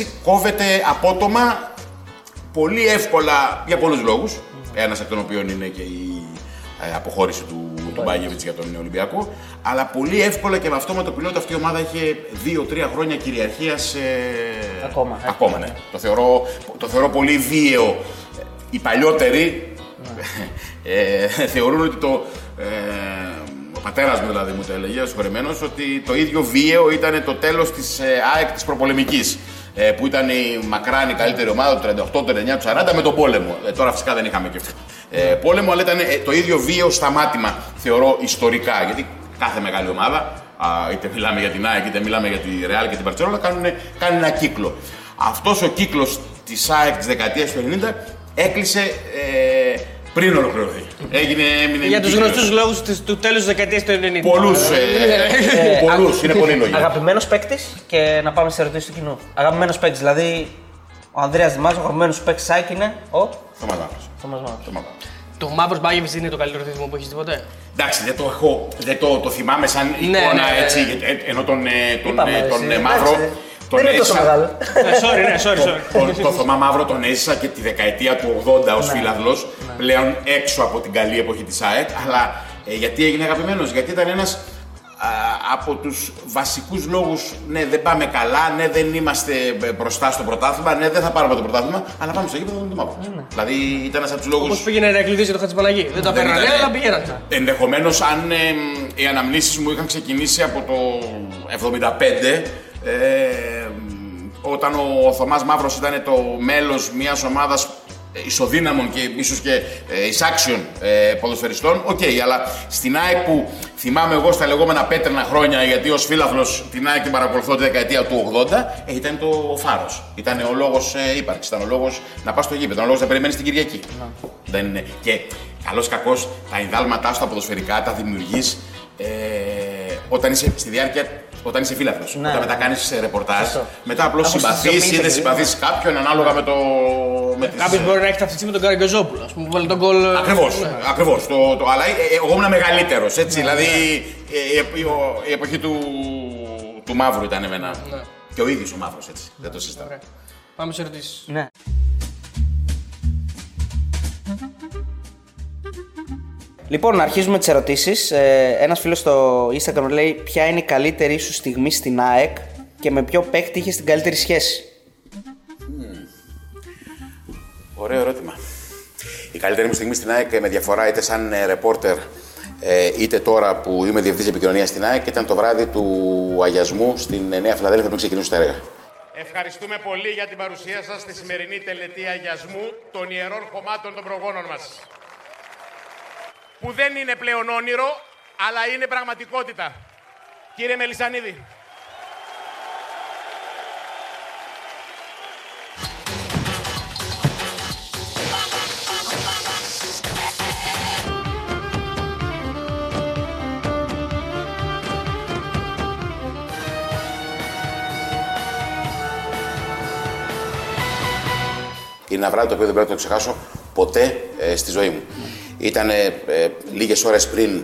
96 κόβεται απότομα πολύ εύκολα για πολλούς λόγους. Ένας από τον οποίων είναι και η ε, αποχώρηση του, του Μπάγεβιτς για τον Ολυμπιακό. Αλλά πολύ εύκολα και με αυτό με το πιλότο αυτή η ομάδα είχε 2-3 χρόνια κυριαρχίας. ε, Ακόμα, ε. Ακόμα, ναι. Το θεωρώ, το θεωρώ πολύ βίαιο. Οι παλιότεροι ε, θεωρούν ότι το. Ε, ο πατέρας μου δηλαδή μου το έλεγε, ο συγχωρεμένος, ότι το ίδιο βίαιο ήταν το τέλος της ε, ΑΕΚ της προπολεμικής. Ε, που ήταν η μακράν η καλύτερη ομάδα του 38, του 39, του 40 με τον πόλεμο. Ε, τώρα φυσικά δεν είχαμε και αυτό. Ε, πόλεμο, αλλά ήταν ε, το ίδιο βίαιο σταμάτημα, θεωρώ, ιστορικά. Γιατί κάθε μεγάλη ομάδα, α, είτε μιλάμε για την ΑΕΚ, είτε μιλάμε για τη Real και την Barcelona, κάνουν, κάνουν ένα κύκλο. Αυτός ο κύκλος της ΑΕΚ της δεκαετίας του 90 έκλεισε ε, πριν ολοκληρωθεί. Έγινε, έμεινε Για τους κύκλος. γνωστούς λόγους του τέλους της δεκαετίας του 90. Πολλούς, ε, πολλούς, είναι πολύ λόγοι. Αγαπημένος παίκτης και να πάμε σε ερωτήσεις του κοινού. Αγαπημένος παίκτης, δηλαδή ο Ανδρέας Δημάζο, ο αγαπημένο παίκτη Σάικ είναι ο Θωμάς Μαύρος. Θωμάς Μαύρος. Θωμάς Μαύρος. Το μαύρος Μπάγεβιτ είναι το καλύτερο θεσμό που έχεις δει ποτέ; Εντάξει, δεν το έχω, δεν το, το θυμάμαι σαν Ναι, εικόνα ναι, ναι. έτσι, ε, ενώ τον, ε, τον, Είπαμε, ε, τον εσύ, ε, Μαύρο, εντάξει, τον δεν είναι τόσο έζησα- μεγάλο. Ε, sorry, ναι, sorry, sorry. το, το Θωμά Μαύρο τον έζησα και τη δεκαετία του 80 ως φίλαθλος, πλέον έξω από την καλή εποχή της ΑΕΚ, αλλά ε, γιατί έγινε αγαπημένος, γιατί ήταν ένας α, από τους βασικούς λόγους, ναι δεν πάμε καλά, ναι δεν είμαστε ε, μπροστά στο πρωτάθλημα, ναι δεν θα πάρουμε το πρωτάθλημα, αλλά πάμε στο γήπεδο με τον Μαύρο. Δηλαδή ήταν ένας από τους λόγους... Όπως πηγαίναν οι Ηρακλειδείς για το Χατζηπαναγή. Δεν τα Δεν παίρνανε, ήταν, αλλά ε, πηγαίνανε. Ενδεχομένως, αν ε, οι αναμνήσεις μου είχαν ξεκινήσει από το 75, ε, όταν ο Θωμάς Μαύρος ήταν το μέλος μιας ομάδας ισοδύναμων και ίσως και ε, ισάξιων ε, ποδοσφαιριστών, οκ, αλλά στην ΑΕΚ που θυμάμαι εγώ στα λεγόμενα πέτρινα χρόνια, γιατί ως φίλαθλος την ΑΕΚ την παρακολουθώ τη δεκαετία του 80, ε, ήταν το φάρος. Ήταν ο λόγος ε, ύπαρξης, ήταν ο λόγος να πας στο γήπεδο, ήταν ο λόγος να περιμένεις την Κυριακή. Δεν είναι. Και καλώς κακώς τα ενδάλματά σου τα ποδοσφαιρικά τα δημιουργείς ε, όταν είσαι στη διάρκεια όταν είσαι φίλαθλος. Ναι. Όταν μετά κάνεις ε, ρεπορτάζ, Σωστό. μετά απλώς συμπαθείς ή Αποστασιοποιείσαι δεν και συμπαθείς κάποιον ανάλογα με το. Με τις, Κάποιος μπορεί να έχει ταυτιστεί με τον Καραγκιόζόπουλο, ας πούμε, που βάλει τον κολ. ε, Ακριβώς. ναι. Ακριβώς. Το, το, αλλά ε, ε, εγώ ήμουν μεγαλύτερος. Έτσι, δηλαδή ε, η, η- ο- η εποχή του, του Μαύρου ήταν εμένα. Ναι. Και ο ίδιος ο μαύρος έτσι. Δεν το συζητάμε. Ωραία. Πάμε σε ερωτήσεις. Ναι. Λοιπόν, αρχίζουμε τις ερωτήσεις. Ε, Ένας φίλος στο Instagram λέει: Ποια είναι η καλύτερη σου στιγμή στην ΑΕΚ και με ποιο παίκτη είχες την καλύτερη σχέση; Ωραίο ερώτημα. Η καλύτερη μου στιγμή στην ΑΕΚ με διαφορά είτε σαν ε, ρεπόρτερ ε, είτε τώρα που είμαι διευθυντή επικοινωνίας στην ΑΕΚ ήταν το βράδυ του αγιασμού στην ε, Νέα Φιλαδέλφια πριν ξεκινήσουν τα έργα. Ευχαριστούμε πολύ για την παρουσία σας στη σημερινή τελετή αγιασμού των ιερών χωμάτων των προγόνων μας. Που δεν είναι πλέον όνειρο, αλλά είναι πραγματικότητα. Κύριε Μελισανίδη. Είναι ένα βράδυ το οποίο δεν πρέπει να το ξεχάσω ποτέ ε, στη ζωή μου. Ήταν ε, λίγες ώρες πριν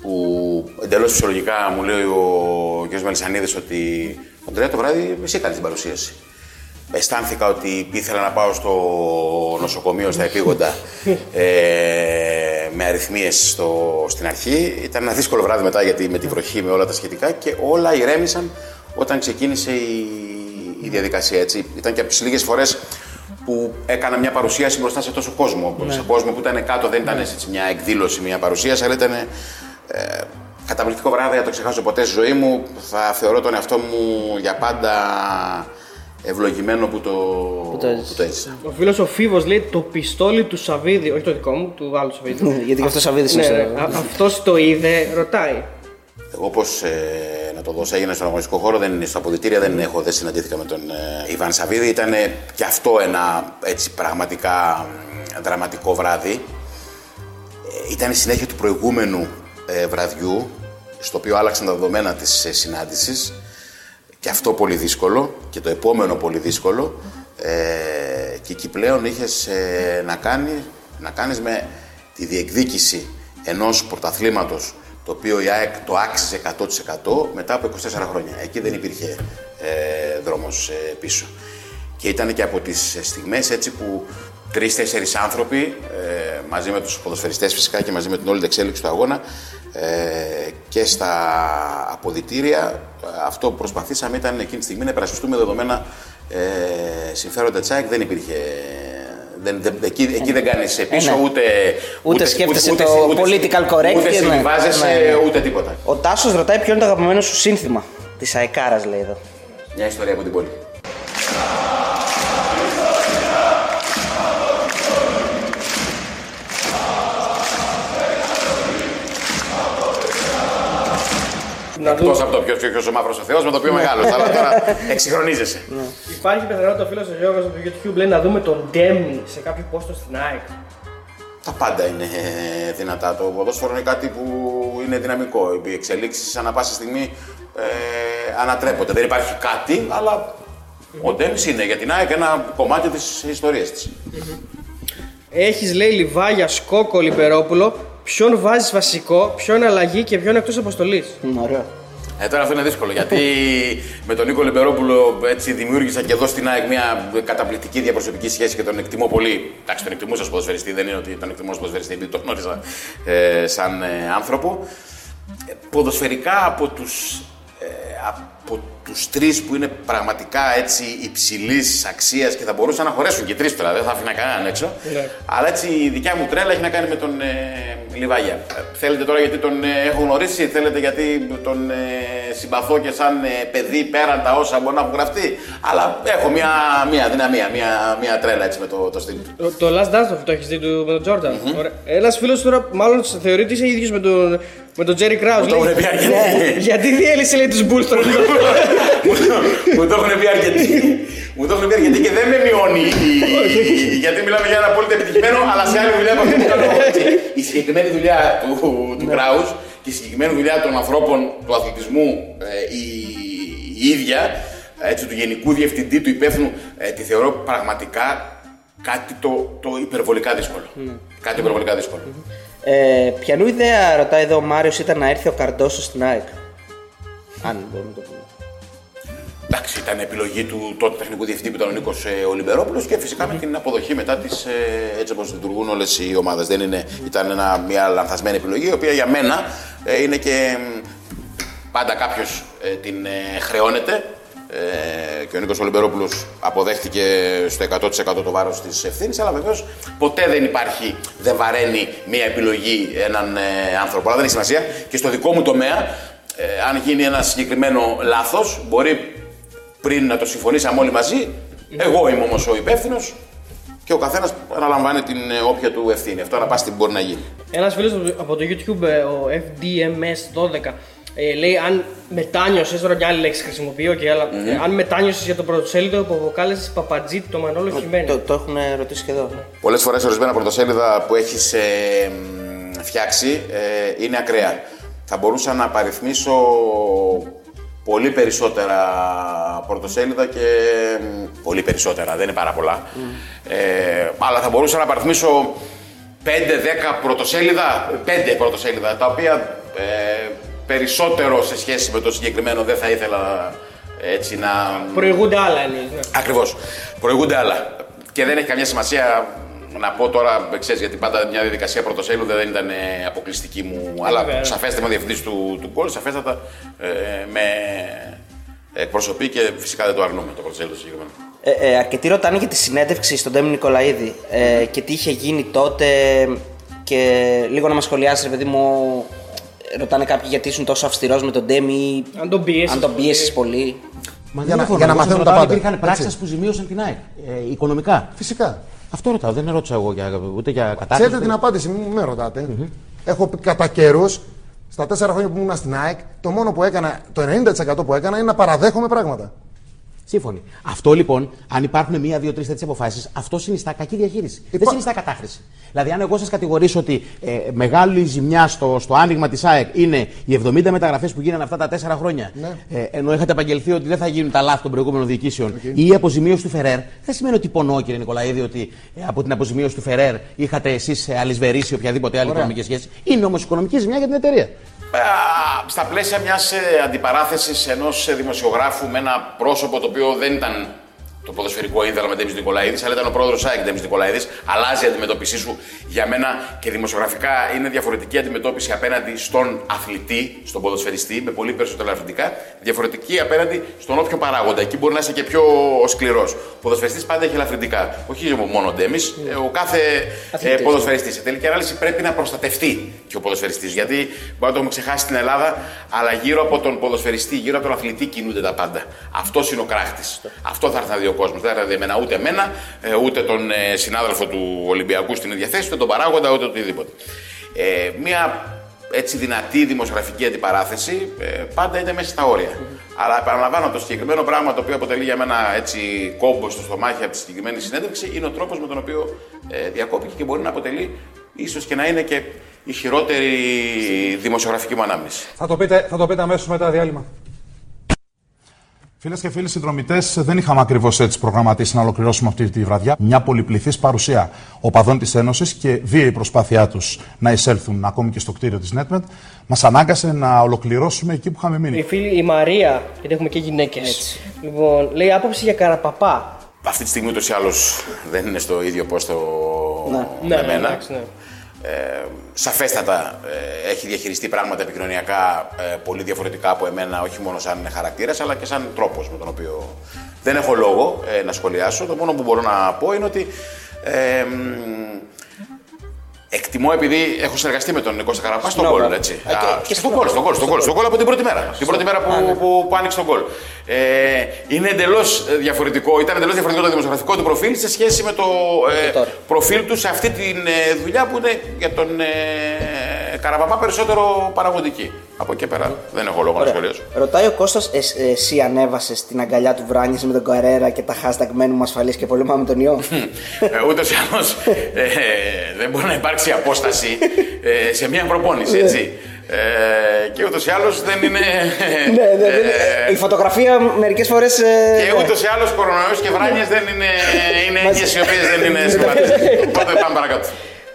που εντελώς φυσιολογικά μου λέει ο κ. Μελισανίδης ότι Αντρέα το βράδυ εσύ έκανες την παρουσίαση. Αισθάνθηκα ότι ήθελα να πάω στο νοσοκομείο στα επίγοντα *laughs* ε, με αριθμίες στο, στην αρχή. Ήταν ένα δύσκολο βράδυ μετά γιατί με τη βροχή, με όλα τα σχετικά και όλα ηρέμησαν όταν ξεκίνησε η, η διαδικασία. Έτσι. Ήταν και από τις λίγες φορές που έκανα μια παρουσίαση μπροστά σε τόσο κόσμο. Σε κόσμο που ήταν κάτω, δεν ήταν έτσι μια εκδήλωση, μια παρουσίαση, αλλά ήταν ε, καταπληκτικό βράδυ, δεν το ξεχάσω ποτέ στη ζωή μου. Θα θεωρώ τον εαυτό μου για πάντα ευλογημένο που το, που το που το έζησα. Ο φίλος ο Φίβος λέει το πιστόλι του Σαββίδη, όχι το δικό μου, του άλλου Σαββίδη. *laughs* Γιατί και αυτός Σαββίδης είναι ναι, στο- Αυτός το είδε, ρωτάει. Εγώ όπως ε, να το δώσω έγινε στον αγωνιστικό χώρο, δεν είναι στα αποδητήρια, δεν έχω, δεν συναντήθηκα με τον ε, Ιβάν Σαββίδη. Ήταν και αυτό ένα έτσι πραγματικά μ, δραματικό βράδυ. Ε, ήταν η συνέχεια του προηγούμενου ε, βραδιού, στο οποίο άλλαξαν τα δεδομένα της ε, συνάντησης. Και αυτό πολύ δύσκολο και το επόμενο πολύ δύσκολο. Ε, και εκεί πλέον είχες ε, να, κάνει, να κάνεις με τη διεκδίκηση ενός πρωταθλήματος το οποίο η ΑΕΚ το άξιζε 100% μετά από 24 χρόνια. Εκεί δεν υπήρχε ε, δρόμος ε, πίσω. Και ήταν και από τις στιγμές έτσι που τρεις-τέσσερις άνθρωποι ε, μαζί με τους ποδοσφαιριστές φυσικά και μαζί με την όλη την εξέλιξη του αγώνα ε, και στα αποδητήρια ε, αυτό που προσπαθήσαμε ήταν εκείνη τη στιγμή να υπερασπιστούμε δεδομένα ε, συμφέροντα της ΑΕΚ. Δεν υπήρχε δεν, δεν, εκεί, εκεί δεν κάνεις πίσω ναι. ούτε, Ούτε σκέφτεσαι το political correct Ούτε και ναι. συμβιβάζεσαι, Ναι, ναι. ούτε τίποτα. Ο Τάσος ρωτάει ποιο είναι το αγαπημένο σου σύνθημα της Αεκάρα, λέει εδώ. Μια ιστορία από την πόλη. Να Εκτός δούμε. από το ποιος ποιος ο μαύρος ο Θεός, με το οποίο μεγάλος. αλλά τώρα *laughs* εξυγχρονίζεσαι. Υπάρχει πιθανότητα ο φίλος ο Γιώργος από το YouTube λέει να δούμε τον Ντέμι σε κάποιο πόστο στην ΑΕΚ. Τα πάντα είναι ε, δυνατά. Το ποδόσφαιρο είναι κάτι που είναι δυναμικό. Οι εξελίξεις ανά πάσα στιγμή ε, ανατρέπονται. Δεν υπάρχει κάτι, αλλά ο Ντέμις είναι για την ΑΕΚ ένα κομμάτι της ιστορίας της. Έχεις λέει Λιβάγια, Σκόκο, Λιμπερόπουλο. Ποιον βάζεις βασικό, ποιον αλλαγή και ποιον εκτός αποστολής. Ωραίο. Ε, τώρα αυτό είναι δύσκολο γιατί *laughs* με τον Νίκο Λιμπερόπουλο έτσι δημιούργησα και εδώ στην ΑΕΚ μια καταπληκτική διαπροσωπική σχέση και τον εκτιμώ πολύ. Εντάξει, τον εκτιμούσα ως ποδοσφαιριστή, δεν είναι ότι τον εκτιμώ ως ποδοσφαιριστή επειδή τον γνώριζα ε, σαν ε, άνθρωπο. Ε, ποδοσφαιρικά από τους, ε, από τους τρεις που είναι πραγματικά έτσι υψηλής αξίας και θα μπορούσαν να χωρέσουν και τρεις τώρα, δεν θα άφηνα κανέναν έξω. Ναι. Αλλά έτσι η δικιά μου τρέλα έχει να κάνει με τον ε, Λιβάγια. Ε, θέλετε τώρα γιατί τον ε, έχω γνωρίσει, θέλετε γιατί τον ε, συμπαθώ και σαν ε, παιδί πέραν τα όσα μπορεί να έχουν γραφτεί. Αλλά έχω μια, μια δυναμία, μια, μια τρέλα έτσι με το, το στυλ του. Το, το Last Dance το, το έχεις δει του, με τον Τζόρνταν; Ένας φίλος τώρα, μάλλον θεωρεί ότι είσαι ίδιος με τον, με τον Τζέρι Κράου. Μου το έχουν πει αρκετοί. Γιατί διέλυσε λέει τους Bulls τώρα. Μου *laughs* το- Μου το έχουν πει αρκετοί. Μου το έχουν πει αρκετοί και δεν με μειώνει. η- Γιατί μιλάμε για ένα απόλυτα επιτυχημένο, αλλά σε άλλη δουλειά από αυτή που κάνω εγώ, έτσι. Η συγκεκριμένη δουλειά του, του Κράους και η συγκεκριμένη δουλειά των ανθρώπων του αθλητισμού ε, η, η ίδια, έτσι, του γενικού διευθυντή, του υπεύθυνου, ε, τη θεωρώ πραγματικά κάτι το, το υπερβολικά δύσκολο. Κάτι υπερβολικά δύσκολο. Ε, ποιανού ιδέα, ρωτάει εδώ ο Μάριος, ήταν να έρθει ο Καρντόσος στην ΑΕΚ. Αν μπορούμε να το πούμε. Εντάξει, ήταν επιλογή του τότε τεχνικού διευθυντή που ήταν ο Νίκος Ολυμπερόπουλος και φυσικά με την αποδοχή μετά της έτσι όπως λειτουργούν όλες οι ομάδες. Δεν είναι, ήταν ένα, μια λανθασμένη επιλογή, η οποία για μένα ε, είναι και μ, πάντα κάποιος την ε, χρεώνεται. Ε, και ο Νίκος Ολυμπερόπουλος αποδέχτηκε στο 100% το βάρος της ευθύνης, αλλά βεβαίως ποτέ δεν υπάρχει, δεν βαραίνει μια επιλογή έναν ε, άνθρωπο. Αλλά δεν έχει σημασία. Και στο δικό μου τομέα, ε, αν γίνει ένα συγκεκριμένο λάθος, μπορεί πριν να το συμφωνήσαμε όλοι μαζί, εγώ είμαι όμως ο υπεύθυνος και ο καθένας αναλαμβάνει την ε, όποια του ευθύνη. Αυτό να πάσει τι μπορεί να γίνει. Ένας φίλος από το YouTube, ε, ο FDMS12, ε, λέει αν μετάνιωσες, τώρα μια άλλη λέξη χρησιμοποιώ και άλλα. ε, αν μετάνιωσες για το πρωτοσέλιδο που αποκάλεσες Παπατζή το Μανώλο Χιμένη. Το, το έχουν ρωτήσει και εδώ. Πολλές φορές ορισμένα πρωτοσέλιδα που έχεις ε, μ, φτιάξει ε, είναι ακραία. Θα μπορούσα να παριθμίσω πολύ περισσότερα πρωτοσέλιδα και. μ, Πολύ περισσότερα, δεν είναι πάρα πολλά. Ε, αλλά θα μπορούσα να παριθμίσω 5-10 πρωτοσέλιδα, 5 πρωτοσέλιδα, τα οποία ε, περισσότερο σε σχέση με το συγκεκριμένο δεν θα ήθελα έτσι να. Προηγούνται άλλα εννοείς, ναι. Ακριβώς. Προηγούνται άλλα. Και δεν έχει καμιά σημασία να πω τώρα, ξέρεις, γιατί πάντα μια διαδικασία πρωτοσέλιδου δεν ήταν ε, αποκλειστική μου. αλλά βέβαια. σαφέστατα είμαι διευθυντής του, του γκολ, σαφέστατα ε, με εκπροσωπεί και φυσικά δεν το αρνούμε το πρωτοσέλιδο συγκεκριμένο. Ε, ε, αρκετοί ρωτάνε για τη συνέντευξη στον Τέμι Νικολαίδη ε, και τι είχε γίνει τότε και λίγο να μας σχολιάσεις, ρε παιδί μου, ρωτάνε κάποιοι γιατί ήσουν τόσο αυστηρός με τον Τέμι, Αν τον πιέσεις αν τον πολύ. πίεσες πολύ. Μα Για να- δεν για να εγώ σας μαθαίνουν τα ρωτάω αν πάντα. Υπήρχαν Έτσι. πράξεις που ζημίωσαν την ΑΕΚ. Ε, οικονομικά. Φυσικά. Αυτό ρωτάω. Δεν ρώτησα εγώ για, ούτε για κατάσταση. Ξέρετε την απάντηση, μην με ρωτάτε. Έχω πει κατά καιρούς, στα τέσσερα χρόνια που ήμουν στην ΑΕΚ, το μόνο που έκανα, το 90% που έκανα είναι να παραδέχομαι πράγματα. Σύμφωνοι. Αυτό λοιπόν, αν υπάρχουν μία, δύο, τρεις τέτοιες αποφάσεις, αυτό συνιστά κακή διαχείριση. Δεν Υπά- συνιστά κατάχρηση. Δηλαδή, αν εγώ σας κατηγορήσω ότι ε, μεγάλη ζημιά στο, στο άνοιγμα της ΑΕΚ είναι οι 70 μεταγραφές που γίνανε αυτά τα τέσσερα χρόνια, Ναι. ε, ενώ είχατε απαγγελθεί ότι δεν θα γίνουν τα λάθη των προηγούμενων διοικήσεων, ή η αποζημίωση του Φερέρ, δεν σημαίνει ότι πονώ, κύριε Νικολαίδη, ότι ε, από την αποζημίωση του Φερέρ είχατε εσείς αλυσβερήσει οποιαδήποτε άλλη Ωραία. οικονομική σχέση. Είναι όμως οικονομική ζημιά για την εταιρεία. Ε, στα πλαίσια μιας ε, αντιπαράθεσης ενός ε, δημοσιογράφου με ένα πρόσωπο το οποίο δεν ήταν το ποδοσφαιρικό ίνδαλο με Ντέμις Νικολαίδης, αλλά ήταν ο πρόεδρος ΑΕΚ Ντέμις Νικολαίδης, αλλάζει η αντιμετώπιση σου για μένα και δημοσιογραφικά είναι διαφορετική αντιμετώπιση απέναντι στον αθλητή, στον ποδοσφαιριστή, με πολύ περισσότερα αθλητικά, διαφορετική απέναντι στον όποιο παράγοντα. Εκεί μπορεί να είσαι και πιο σκληρός. Ο ποδοσφαιριστής πάντα έχει ελαφρυντικά. Όχι μόνο ο Ντέμις, ε, ο κάθε ε, Αθλητής. ποδοσφαιριστής. Σε τελική ανάλυση πρέπει να προστατευτεί και ο ποδοσφαιριστής. Γιατί μπορεί να το έχουμε ξεχάσει στην Ελλάδα, αλλά γύρω από τον ποδοσφαιριστή, γύρω από τον αθλητή κινούνται τα πάντα. Αυτός είναι ο κράχτης. Αυτό θα έρθει να δει ο κόσμος. Δεν θα έρθει εμένα, ούτε εμένα, ε, ούτε τον ε, συνάδελφο του Ολυμπιακού στην ίδια θέση, ούτε τον παράγοντα, ούτε οτιδήποτε. Ε, μια έτσι δυνατή δημοσιογραφική αντιπαράθεση ε, πάντα είναι μέσα στα όρια. Αλλά επαναλαμβάνω το συγκεκριμένο πράγμα το οποίο αποτελεί για μένα έτσι κόμπο στο στομάχι από τη συγκεκριμένη συνέντευξη είναι ο τρόπος με τον οποίο ε, διακόπηκε και μπορεί να αποτελεί ίσως και να είναι και η χειρότερη δημοσιογραφική μου ανάμνηση. Θα το πείτε, θα το πείτε αμέσως μετά διάλειμμα. Φίλες και φίλοι συνδρομητές, δεν είχαμε ακριβώς έτσι προγραμματίσει να ολοκληρώσουμε αυτή τη βραδιά. Μια πολυπληθής παρουσία οπαδών της Ένωσης και βίαιη προσπάθειά τους να εισέλθουν ακόμη και στο κτίριο της NetMed μας ανάγκασε να ολοκληρώσουμε εκεί που είχαμε μείνει. Η φίλη η Μαρία, γιατί έχουμε και γυναίκες. Λοιπόν, λέει άποψη για καραπαπά. Αυτή τη στιγμή ούτως ή άλλως δεν είναι στο ίδιο πόστο Ναι, με ναι, μένα. εντάξει, ναι. Ε, σαφέστατα ε, έχει διαχειριστεί πράγματα επικοινωνιακά ε, πολύ διαφορετικά από εμένα, όχι μόνο σαν χαρακτήρας, αλλά και σαν τρόπος με τον οποίο δεν έχω λόγο ε, να σχολιάσω. Το μόνο που μπορώ να πω είναι ότι ε, μ, Εκτιμώ επειδή έχω συνεργαστεί με τον Κώστα Καραπάς στον Νόβα. γκολ. Έτσι. Α, και- Α, και στον στο γκολ, στον γκολ, στον γκολ, στον γκολ από την πρώτη μέρα. Την πρώτη μέρα που, που, που άνοιξε τον γκολ. Ε, είναι εντελώς διαφορετικό, ήταν εντελώς διαφορετικό το δημοσιογραφικό του προφίλ σε σχέση με το ε, τώρα. προφίλ του σε αυτή τη ε, δουλειά που είναι για τον ε, Καραπαπά περισσότερο παραγωγική. Από εκεί πέρα δεν έχω λόγο να σχολιάσω. Ρωτάει ο Κώστας, ε, ε, εσύ ανέβασες την αγκαλιά του Βράνιες με τον Καρέρα και τα hashtag μένουμε ασφαλείς και πολεμάμε τον ιό; ε, Ούτως ή άλλως ε, δεν μπορεί να υπάρξει απόσταση ε, σε μια προπόνηση, έτσι. Ε, και ούτως ή άλλως δεν είναι. ναι, ναι, ναι, ε, Η φωτογραφία μερικές φορές... ε, Και ναι. ούτως ή άλλως κορονοϊός και βράνιε δεν είναι, είναι έννοιες οι οποίες δεν είναι συμβατέ. Οπότε πάμε παρακάτω.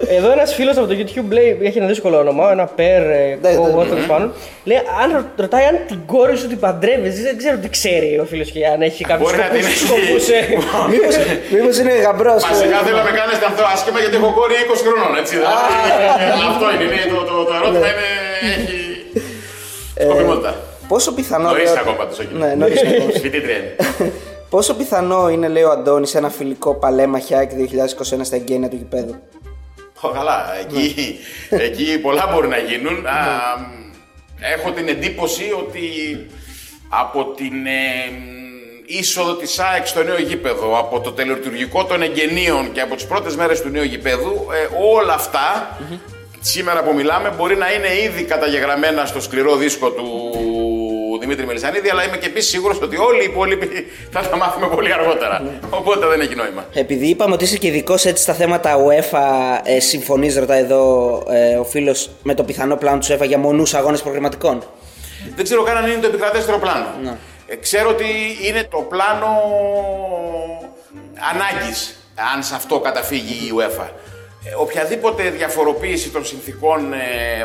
Εδώ ένας φίλος από το YouTube λέει: Έχει ένα δύσκολο όνομα, ένα περ, Ναι, εγώ ναι. τέλο πάντων. Λέει: Αν ρω- ρωτάει αν την κόρη σου την παντρεύεις, δεν ξέρω τι ξέρει ο φίλος και αν έχει κάποιους Μπορεί να την έχει. *laughs* Μήπως, μήπως είναι γαμπρός. Βασικά θέλω να με κάνετε αυτό άσχημα γιατί έχω κόρη 20 χρονών. Έτσι, δηλαδή, αυτό είναι. είναι το, το, το ερώτημα είναι. Έχει. Σκοπιμότητα. Πόσο πιθανό... Νωρίς λέω- ακόμα πάντως, όχι. Ναι, νωρίς ακόμα. Φοιτήτρια είναι. Πόσο πιθανό είναι, λέει ο Αντώνης, ένα φιλικό παλέμα Χιάκ 2021 στα εγγένεια του γηπέδου; Ω, Καλά, εκεί, εκεί πολλά μπορεί να γίνουν. Α, έχω την εντύπωση ότι από την ε, είσοδο της ΑΕΚ στο νέο γήπεδο, από το τελεορτουργικό των εγγενείων και από τις πρώτες μέρες του νέου γήπεδου, ε, όλα αυτά, σήμερα που μιλάμε, μπορεί να είναι ήδη καταγεγραμμένα στο σκληρό δίσκο του Δημήτρη Μελισανίδη, αλλά είμαι και επίσης σίγουρος ότι όλοι οι υπόλοιποι θα τα μάθουμε πολύ αργότερα. Οπότε δεν έχει νόημα. Επειδή είπαμε ότι είσαι και ειδικός έτσι στα θέματα UEFA, ε, συμφωνείς, ρωτάει εδώ ε, ο φίλος, με το πιθανό πλάνο του UEFA για μονούς αγώνες προγραμματικών. Δεν ξέρω καν αν είναι το επικρατέστερο πλάνο. Ναι. Ε, ξέρω ότι είναι το πλάνο ανάγκης, αν σε αυτό καταφύγει η UEFA. Ε, οποιαδήποτε διαφοροποίηση των συνθήκων ε,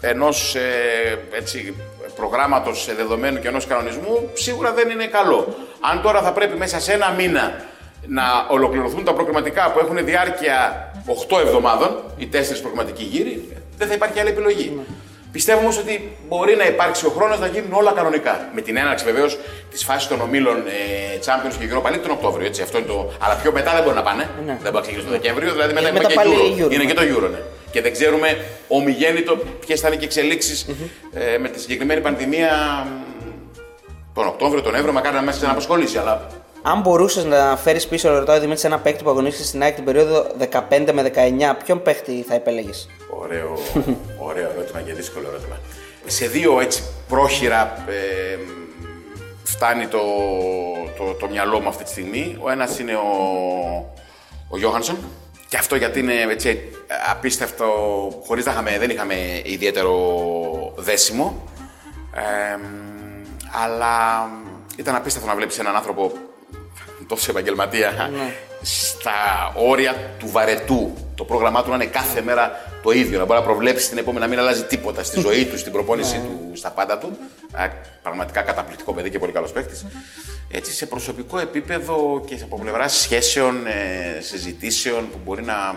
ενός ε, έτσι, προγράμματος ε, δεδομένου και ενός κανονισμού σίγουρα δεν είναι καλό. Αν τώρα θα πρέπει μέσα σε ένα μήνα να ολοκληρωθούν τα προγραμματικά που έχουν διάρκεια 8 εβδομάδων, οι 4 προγραμματικοί γύροι, δεν θα υπάρχει άλλη επιλογή. Πιστεύω όμως ότι μπορεί να υπάρξει ο χρόνος να γίνουν όλα κανονικά. Με την έναρξη βεβαίως της φάσης των ομίλων ε, Champions και Europa League τον Οκτώβριο. Έτσι, αυτό είναι το... Αλλά πιο μετά δεν μπορεί να πάνε. Ναι. Δεν μπορεί να ξεκινήσει τον Δεκέμβριο. Δηλαδή μετά, Ε, είναι μετά και πάλι Euro. Euro, Είναι ναι. και το Euro, ναι. Και δεν ξέρουμε ομιγέννητο ποιες θα είναι και εξελιξει ε, με τη συγκεκριμένη πανδημία μ, τον Οκτώβριο, τον Νοέμβριο. Μακάρι να μέσα να απασχολήσει. Αλλά Αν μπορούσες να φέρεις πίσω, ρωτάει ο Δημήτρη, ένα παίκτη που αγωνίστηκες στην ΑΕΚ την περίοδο 15 με 19, ποιον παίκτη θα επέλεγες; Ωραίο, ωραίο ερώτημα και δύσκολο ερώτημα. Σε δύο έτσι πρόχειρα ε, φτάνει το, το, το μυαλό μου αυτή τη στιγμή. Ο ένας είναι ο, ο Γιώχανσον και αυτό γιατί είναι έτσι απίστευτο, χωρίς να είχαμε, δεν είχαμε ιδιαίτερο δέσιμο. Ε, αλλά ήταν απίστευτο να βλέπεις έναν άνθρωπο τόσο επαγγελματία στα όρια του βαρετού. Το πρόγραμμά του να είναι κάθε μέρα το ίδιο, να μπορεί να προβλέψει την επόμενη να μην αλλάζει τίποτα στη ζωή του, στην προπόνησή του, στα πάντα του. Α, Πραγματικά καταπληκτικό παιδί και πολύ καλός παίκτης. Έτσι σε προσωπικό επίπεδο και από πλευράς σχέσεων, ε, συζητήσεων που μπορεί να,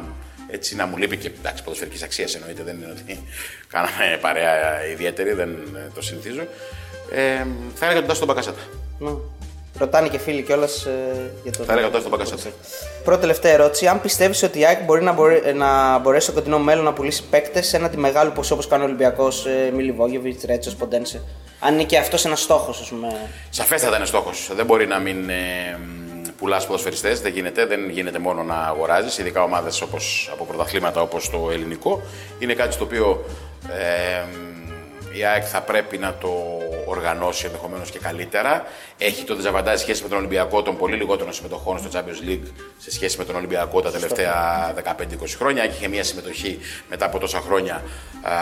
έτσι, να μου λείπει και εντάξει, ποδοσφαιρικής αξίας εννοείται, δεν είναι ότι κάναμε παρέα ιδιαίτερη, δεν ε, το συνηθίζω. Ε, θα έλεγα τον Τάσο τον Μπακασέτα. Ναι. Ρωτάνε και φίλοι κιόλας ε, για το. Θα έλεγα τον Τάσο τον Μπακασέτα. Πρώτη τελευταία ερώτηση. Αν πιστεύεις ότι η ΑΕΚ μπορεί να, μπορεί, να μπορέσει στο κοντινό μέλλον να πουλήσει παίκτες σε ένα τη μεγάλο ποσό όπως κάνει ο Ολυμπιακός ε, Μιλιβόγεβιτ, Ρέτσος, Ποντένσε; Αν είναι και αυτός ένας στόχος, ας πούμε. Σαφέστατα είναι στόχος. Δεν μπορεί να μην ε, πουλάς ποδοσφαιριστές. Δεν γίνεται. Δεν γίνεται μόνο να αγοράζεις. Ειδικά ομάδες από πρωταθλήματα όπως το ελληνικό. Είναι κάτι στο οποίο ε, η ΑΕΚ θα πρέπει να το οργανώσει ενδεχομένως και καλύτερα. Έχει το δεζαβαντάζ σχέση με τον Ολυμπιακό των πολύ λιγότερων συμμετοχών στο Champions League σε σχέση με τον Ολυμπιακό τα τελευταία 15-20 χρόνια. Έχει μια συμμετοχή μετά από τόσα χρόνια α,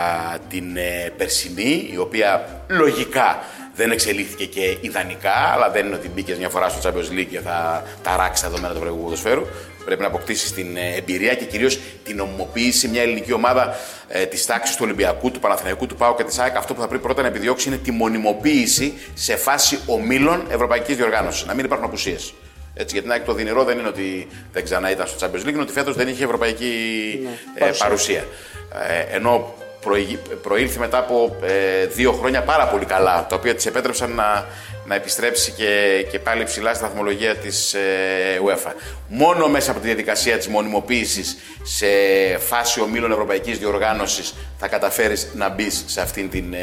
την ε, περσινή, η οποία λογικά δεν εξελίχθηκε και ιδανικά, αλλά δεν είναι ότι μπήκες μια φορά στο Champions League και θα ταράξει τα δεδομένα του ευρωπαϊκού ποδοσφαίρου. Πρέπει να αποκτήσεις την ε, εμπειρία και κυρίως την ομοποίηση μια ελληνική ομάδα ε, της τάξης του Ολυμπιακού, του Παναθηναϊκού, του ΠΑΟ και της ΑΕΚ. Αυτό που θα πρέπει πρώτα να επιδιώξει είναι τη μονιμοποίηση σε φάση ομίλων ευρωπαϊκής διοργάνωσης. Να μην υπάρχουν απουσίες. Έτσι, γιατί την ΑΕΚ το δυνηρό δεν είναι ότι δεν ξανά ήταν στο Champions League, είναι ότι φέτος δεν είχε ευρωπαϊκή ε, παρουσία. παρουσία. Ε, ενώ προηγη- προήλθε μετά από ε, δύο χρόνια πάρα πολύ καλά, τα οποία της επέτρεψαν να, να επιστρέψει και, και πάλι ψηλά στη βαθμολογία της ε, UEFA. Μόνο μέσα από τη διαδικασία της μονιμοποίησης σε φάση ομίλων ευρωπαϊκής διοργάνωσης θα καταφέρεις να μπεις σε αυτήν την ε,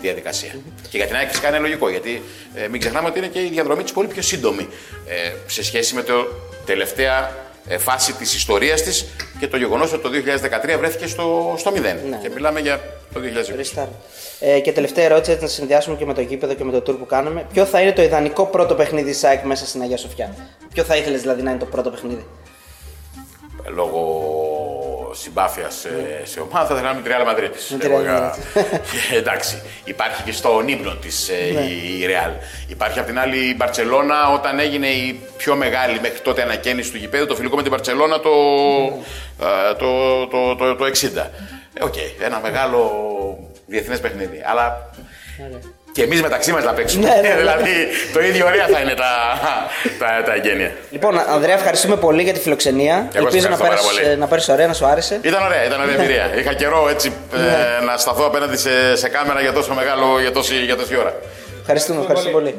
διαδικασία. Και για την ΑΕΚ φυσικά είναι λογικό, γιατί ε, μην ξεχνάμε ότι είναι και η διαδρομή της πολύ πιο σύντομη ε, σε σχέση με το τελευταία ε, φάση της ιστορίας της και το γεγονός ότι το 2013 βρέθηκε στο, στο 0. Και μιλάμε για το 2020. Restart. Ε, και τελευταία ερώτηση, έτσι να συνδυάσουμε και με το γήπεδο και με το tour που κάναμε. Ποιο θα είναι το ιδανικό πρώτο παιχνίδι τη ΑΕΚ μέσα στην Αγία Σοφιά. Ποιο θα ήθελες δηλαδή να είναι το πρώτο παιχνίδι; Λόγω συμπάθεια σε, σε ομάδα, θα ήθελα να είμαι τη Real Madrid της. Με τη Εγώ Real είχα- Madrid. *laughs* Εντάξει, υπάρχει και στον ύμνο της Ναι. η, η Real. Υπάρχει απ' την άλλη η Μπαρσελόνα όταν έγινε η πιο μεγάλη μέχρι τότε ανακαίνιση του γηπέδου, το φιλικό με την Μπαρσελόνα το, ε, το, το, το, το, 60. Ε, Οκ, ένα μεγάλο διεθνές παιχνίδι. Αλλά και εμείς μεταξύ μας να παίξουμε. Ναι, ναι, *laughs* ναι. δηλαδή το ίδιο ωραία θα είναι τα, *laughs* τα, τα εγκαίνια. Λοιπόν, Ανδρέα, ευχαριστούμε πολύ για τη φιλοξενία. Εγώ σας Ελπίζω να ευχαριστώ πέρασες, πάρα πολύ. ε, να πέρασες ωραία, να σου άρεσε. Ήταν ωραία, ήταν ωραία εμπειρία. Είχα καιρό έτσι *laughs* Ναι. ε, να σταθώ απέναντι σε, σε κάμερα για τόσο μεγάλο, για τόση, για τόση ώρα. Ευχαριστούμε, ευχαριστούμε πολύ.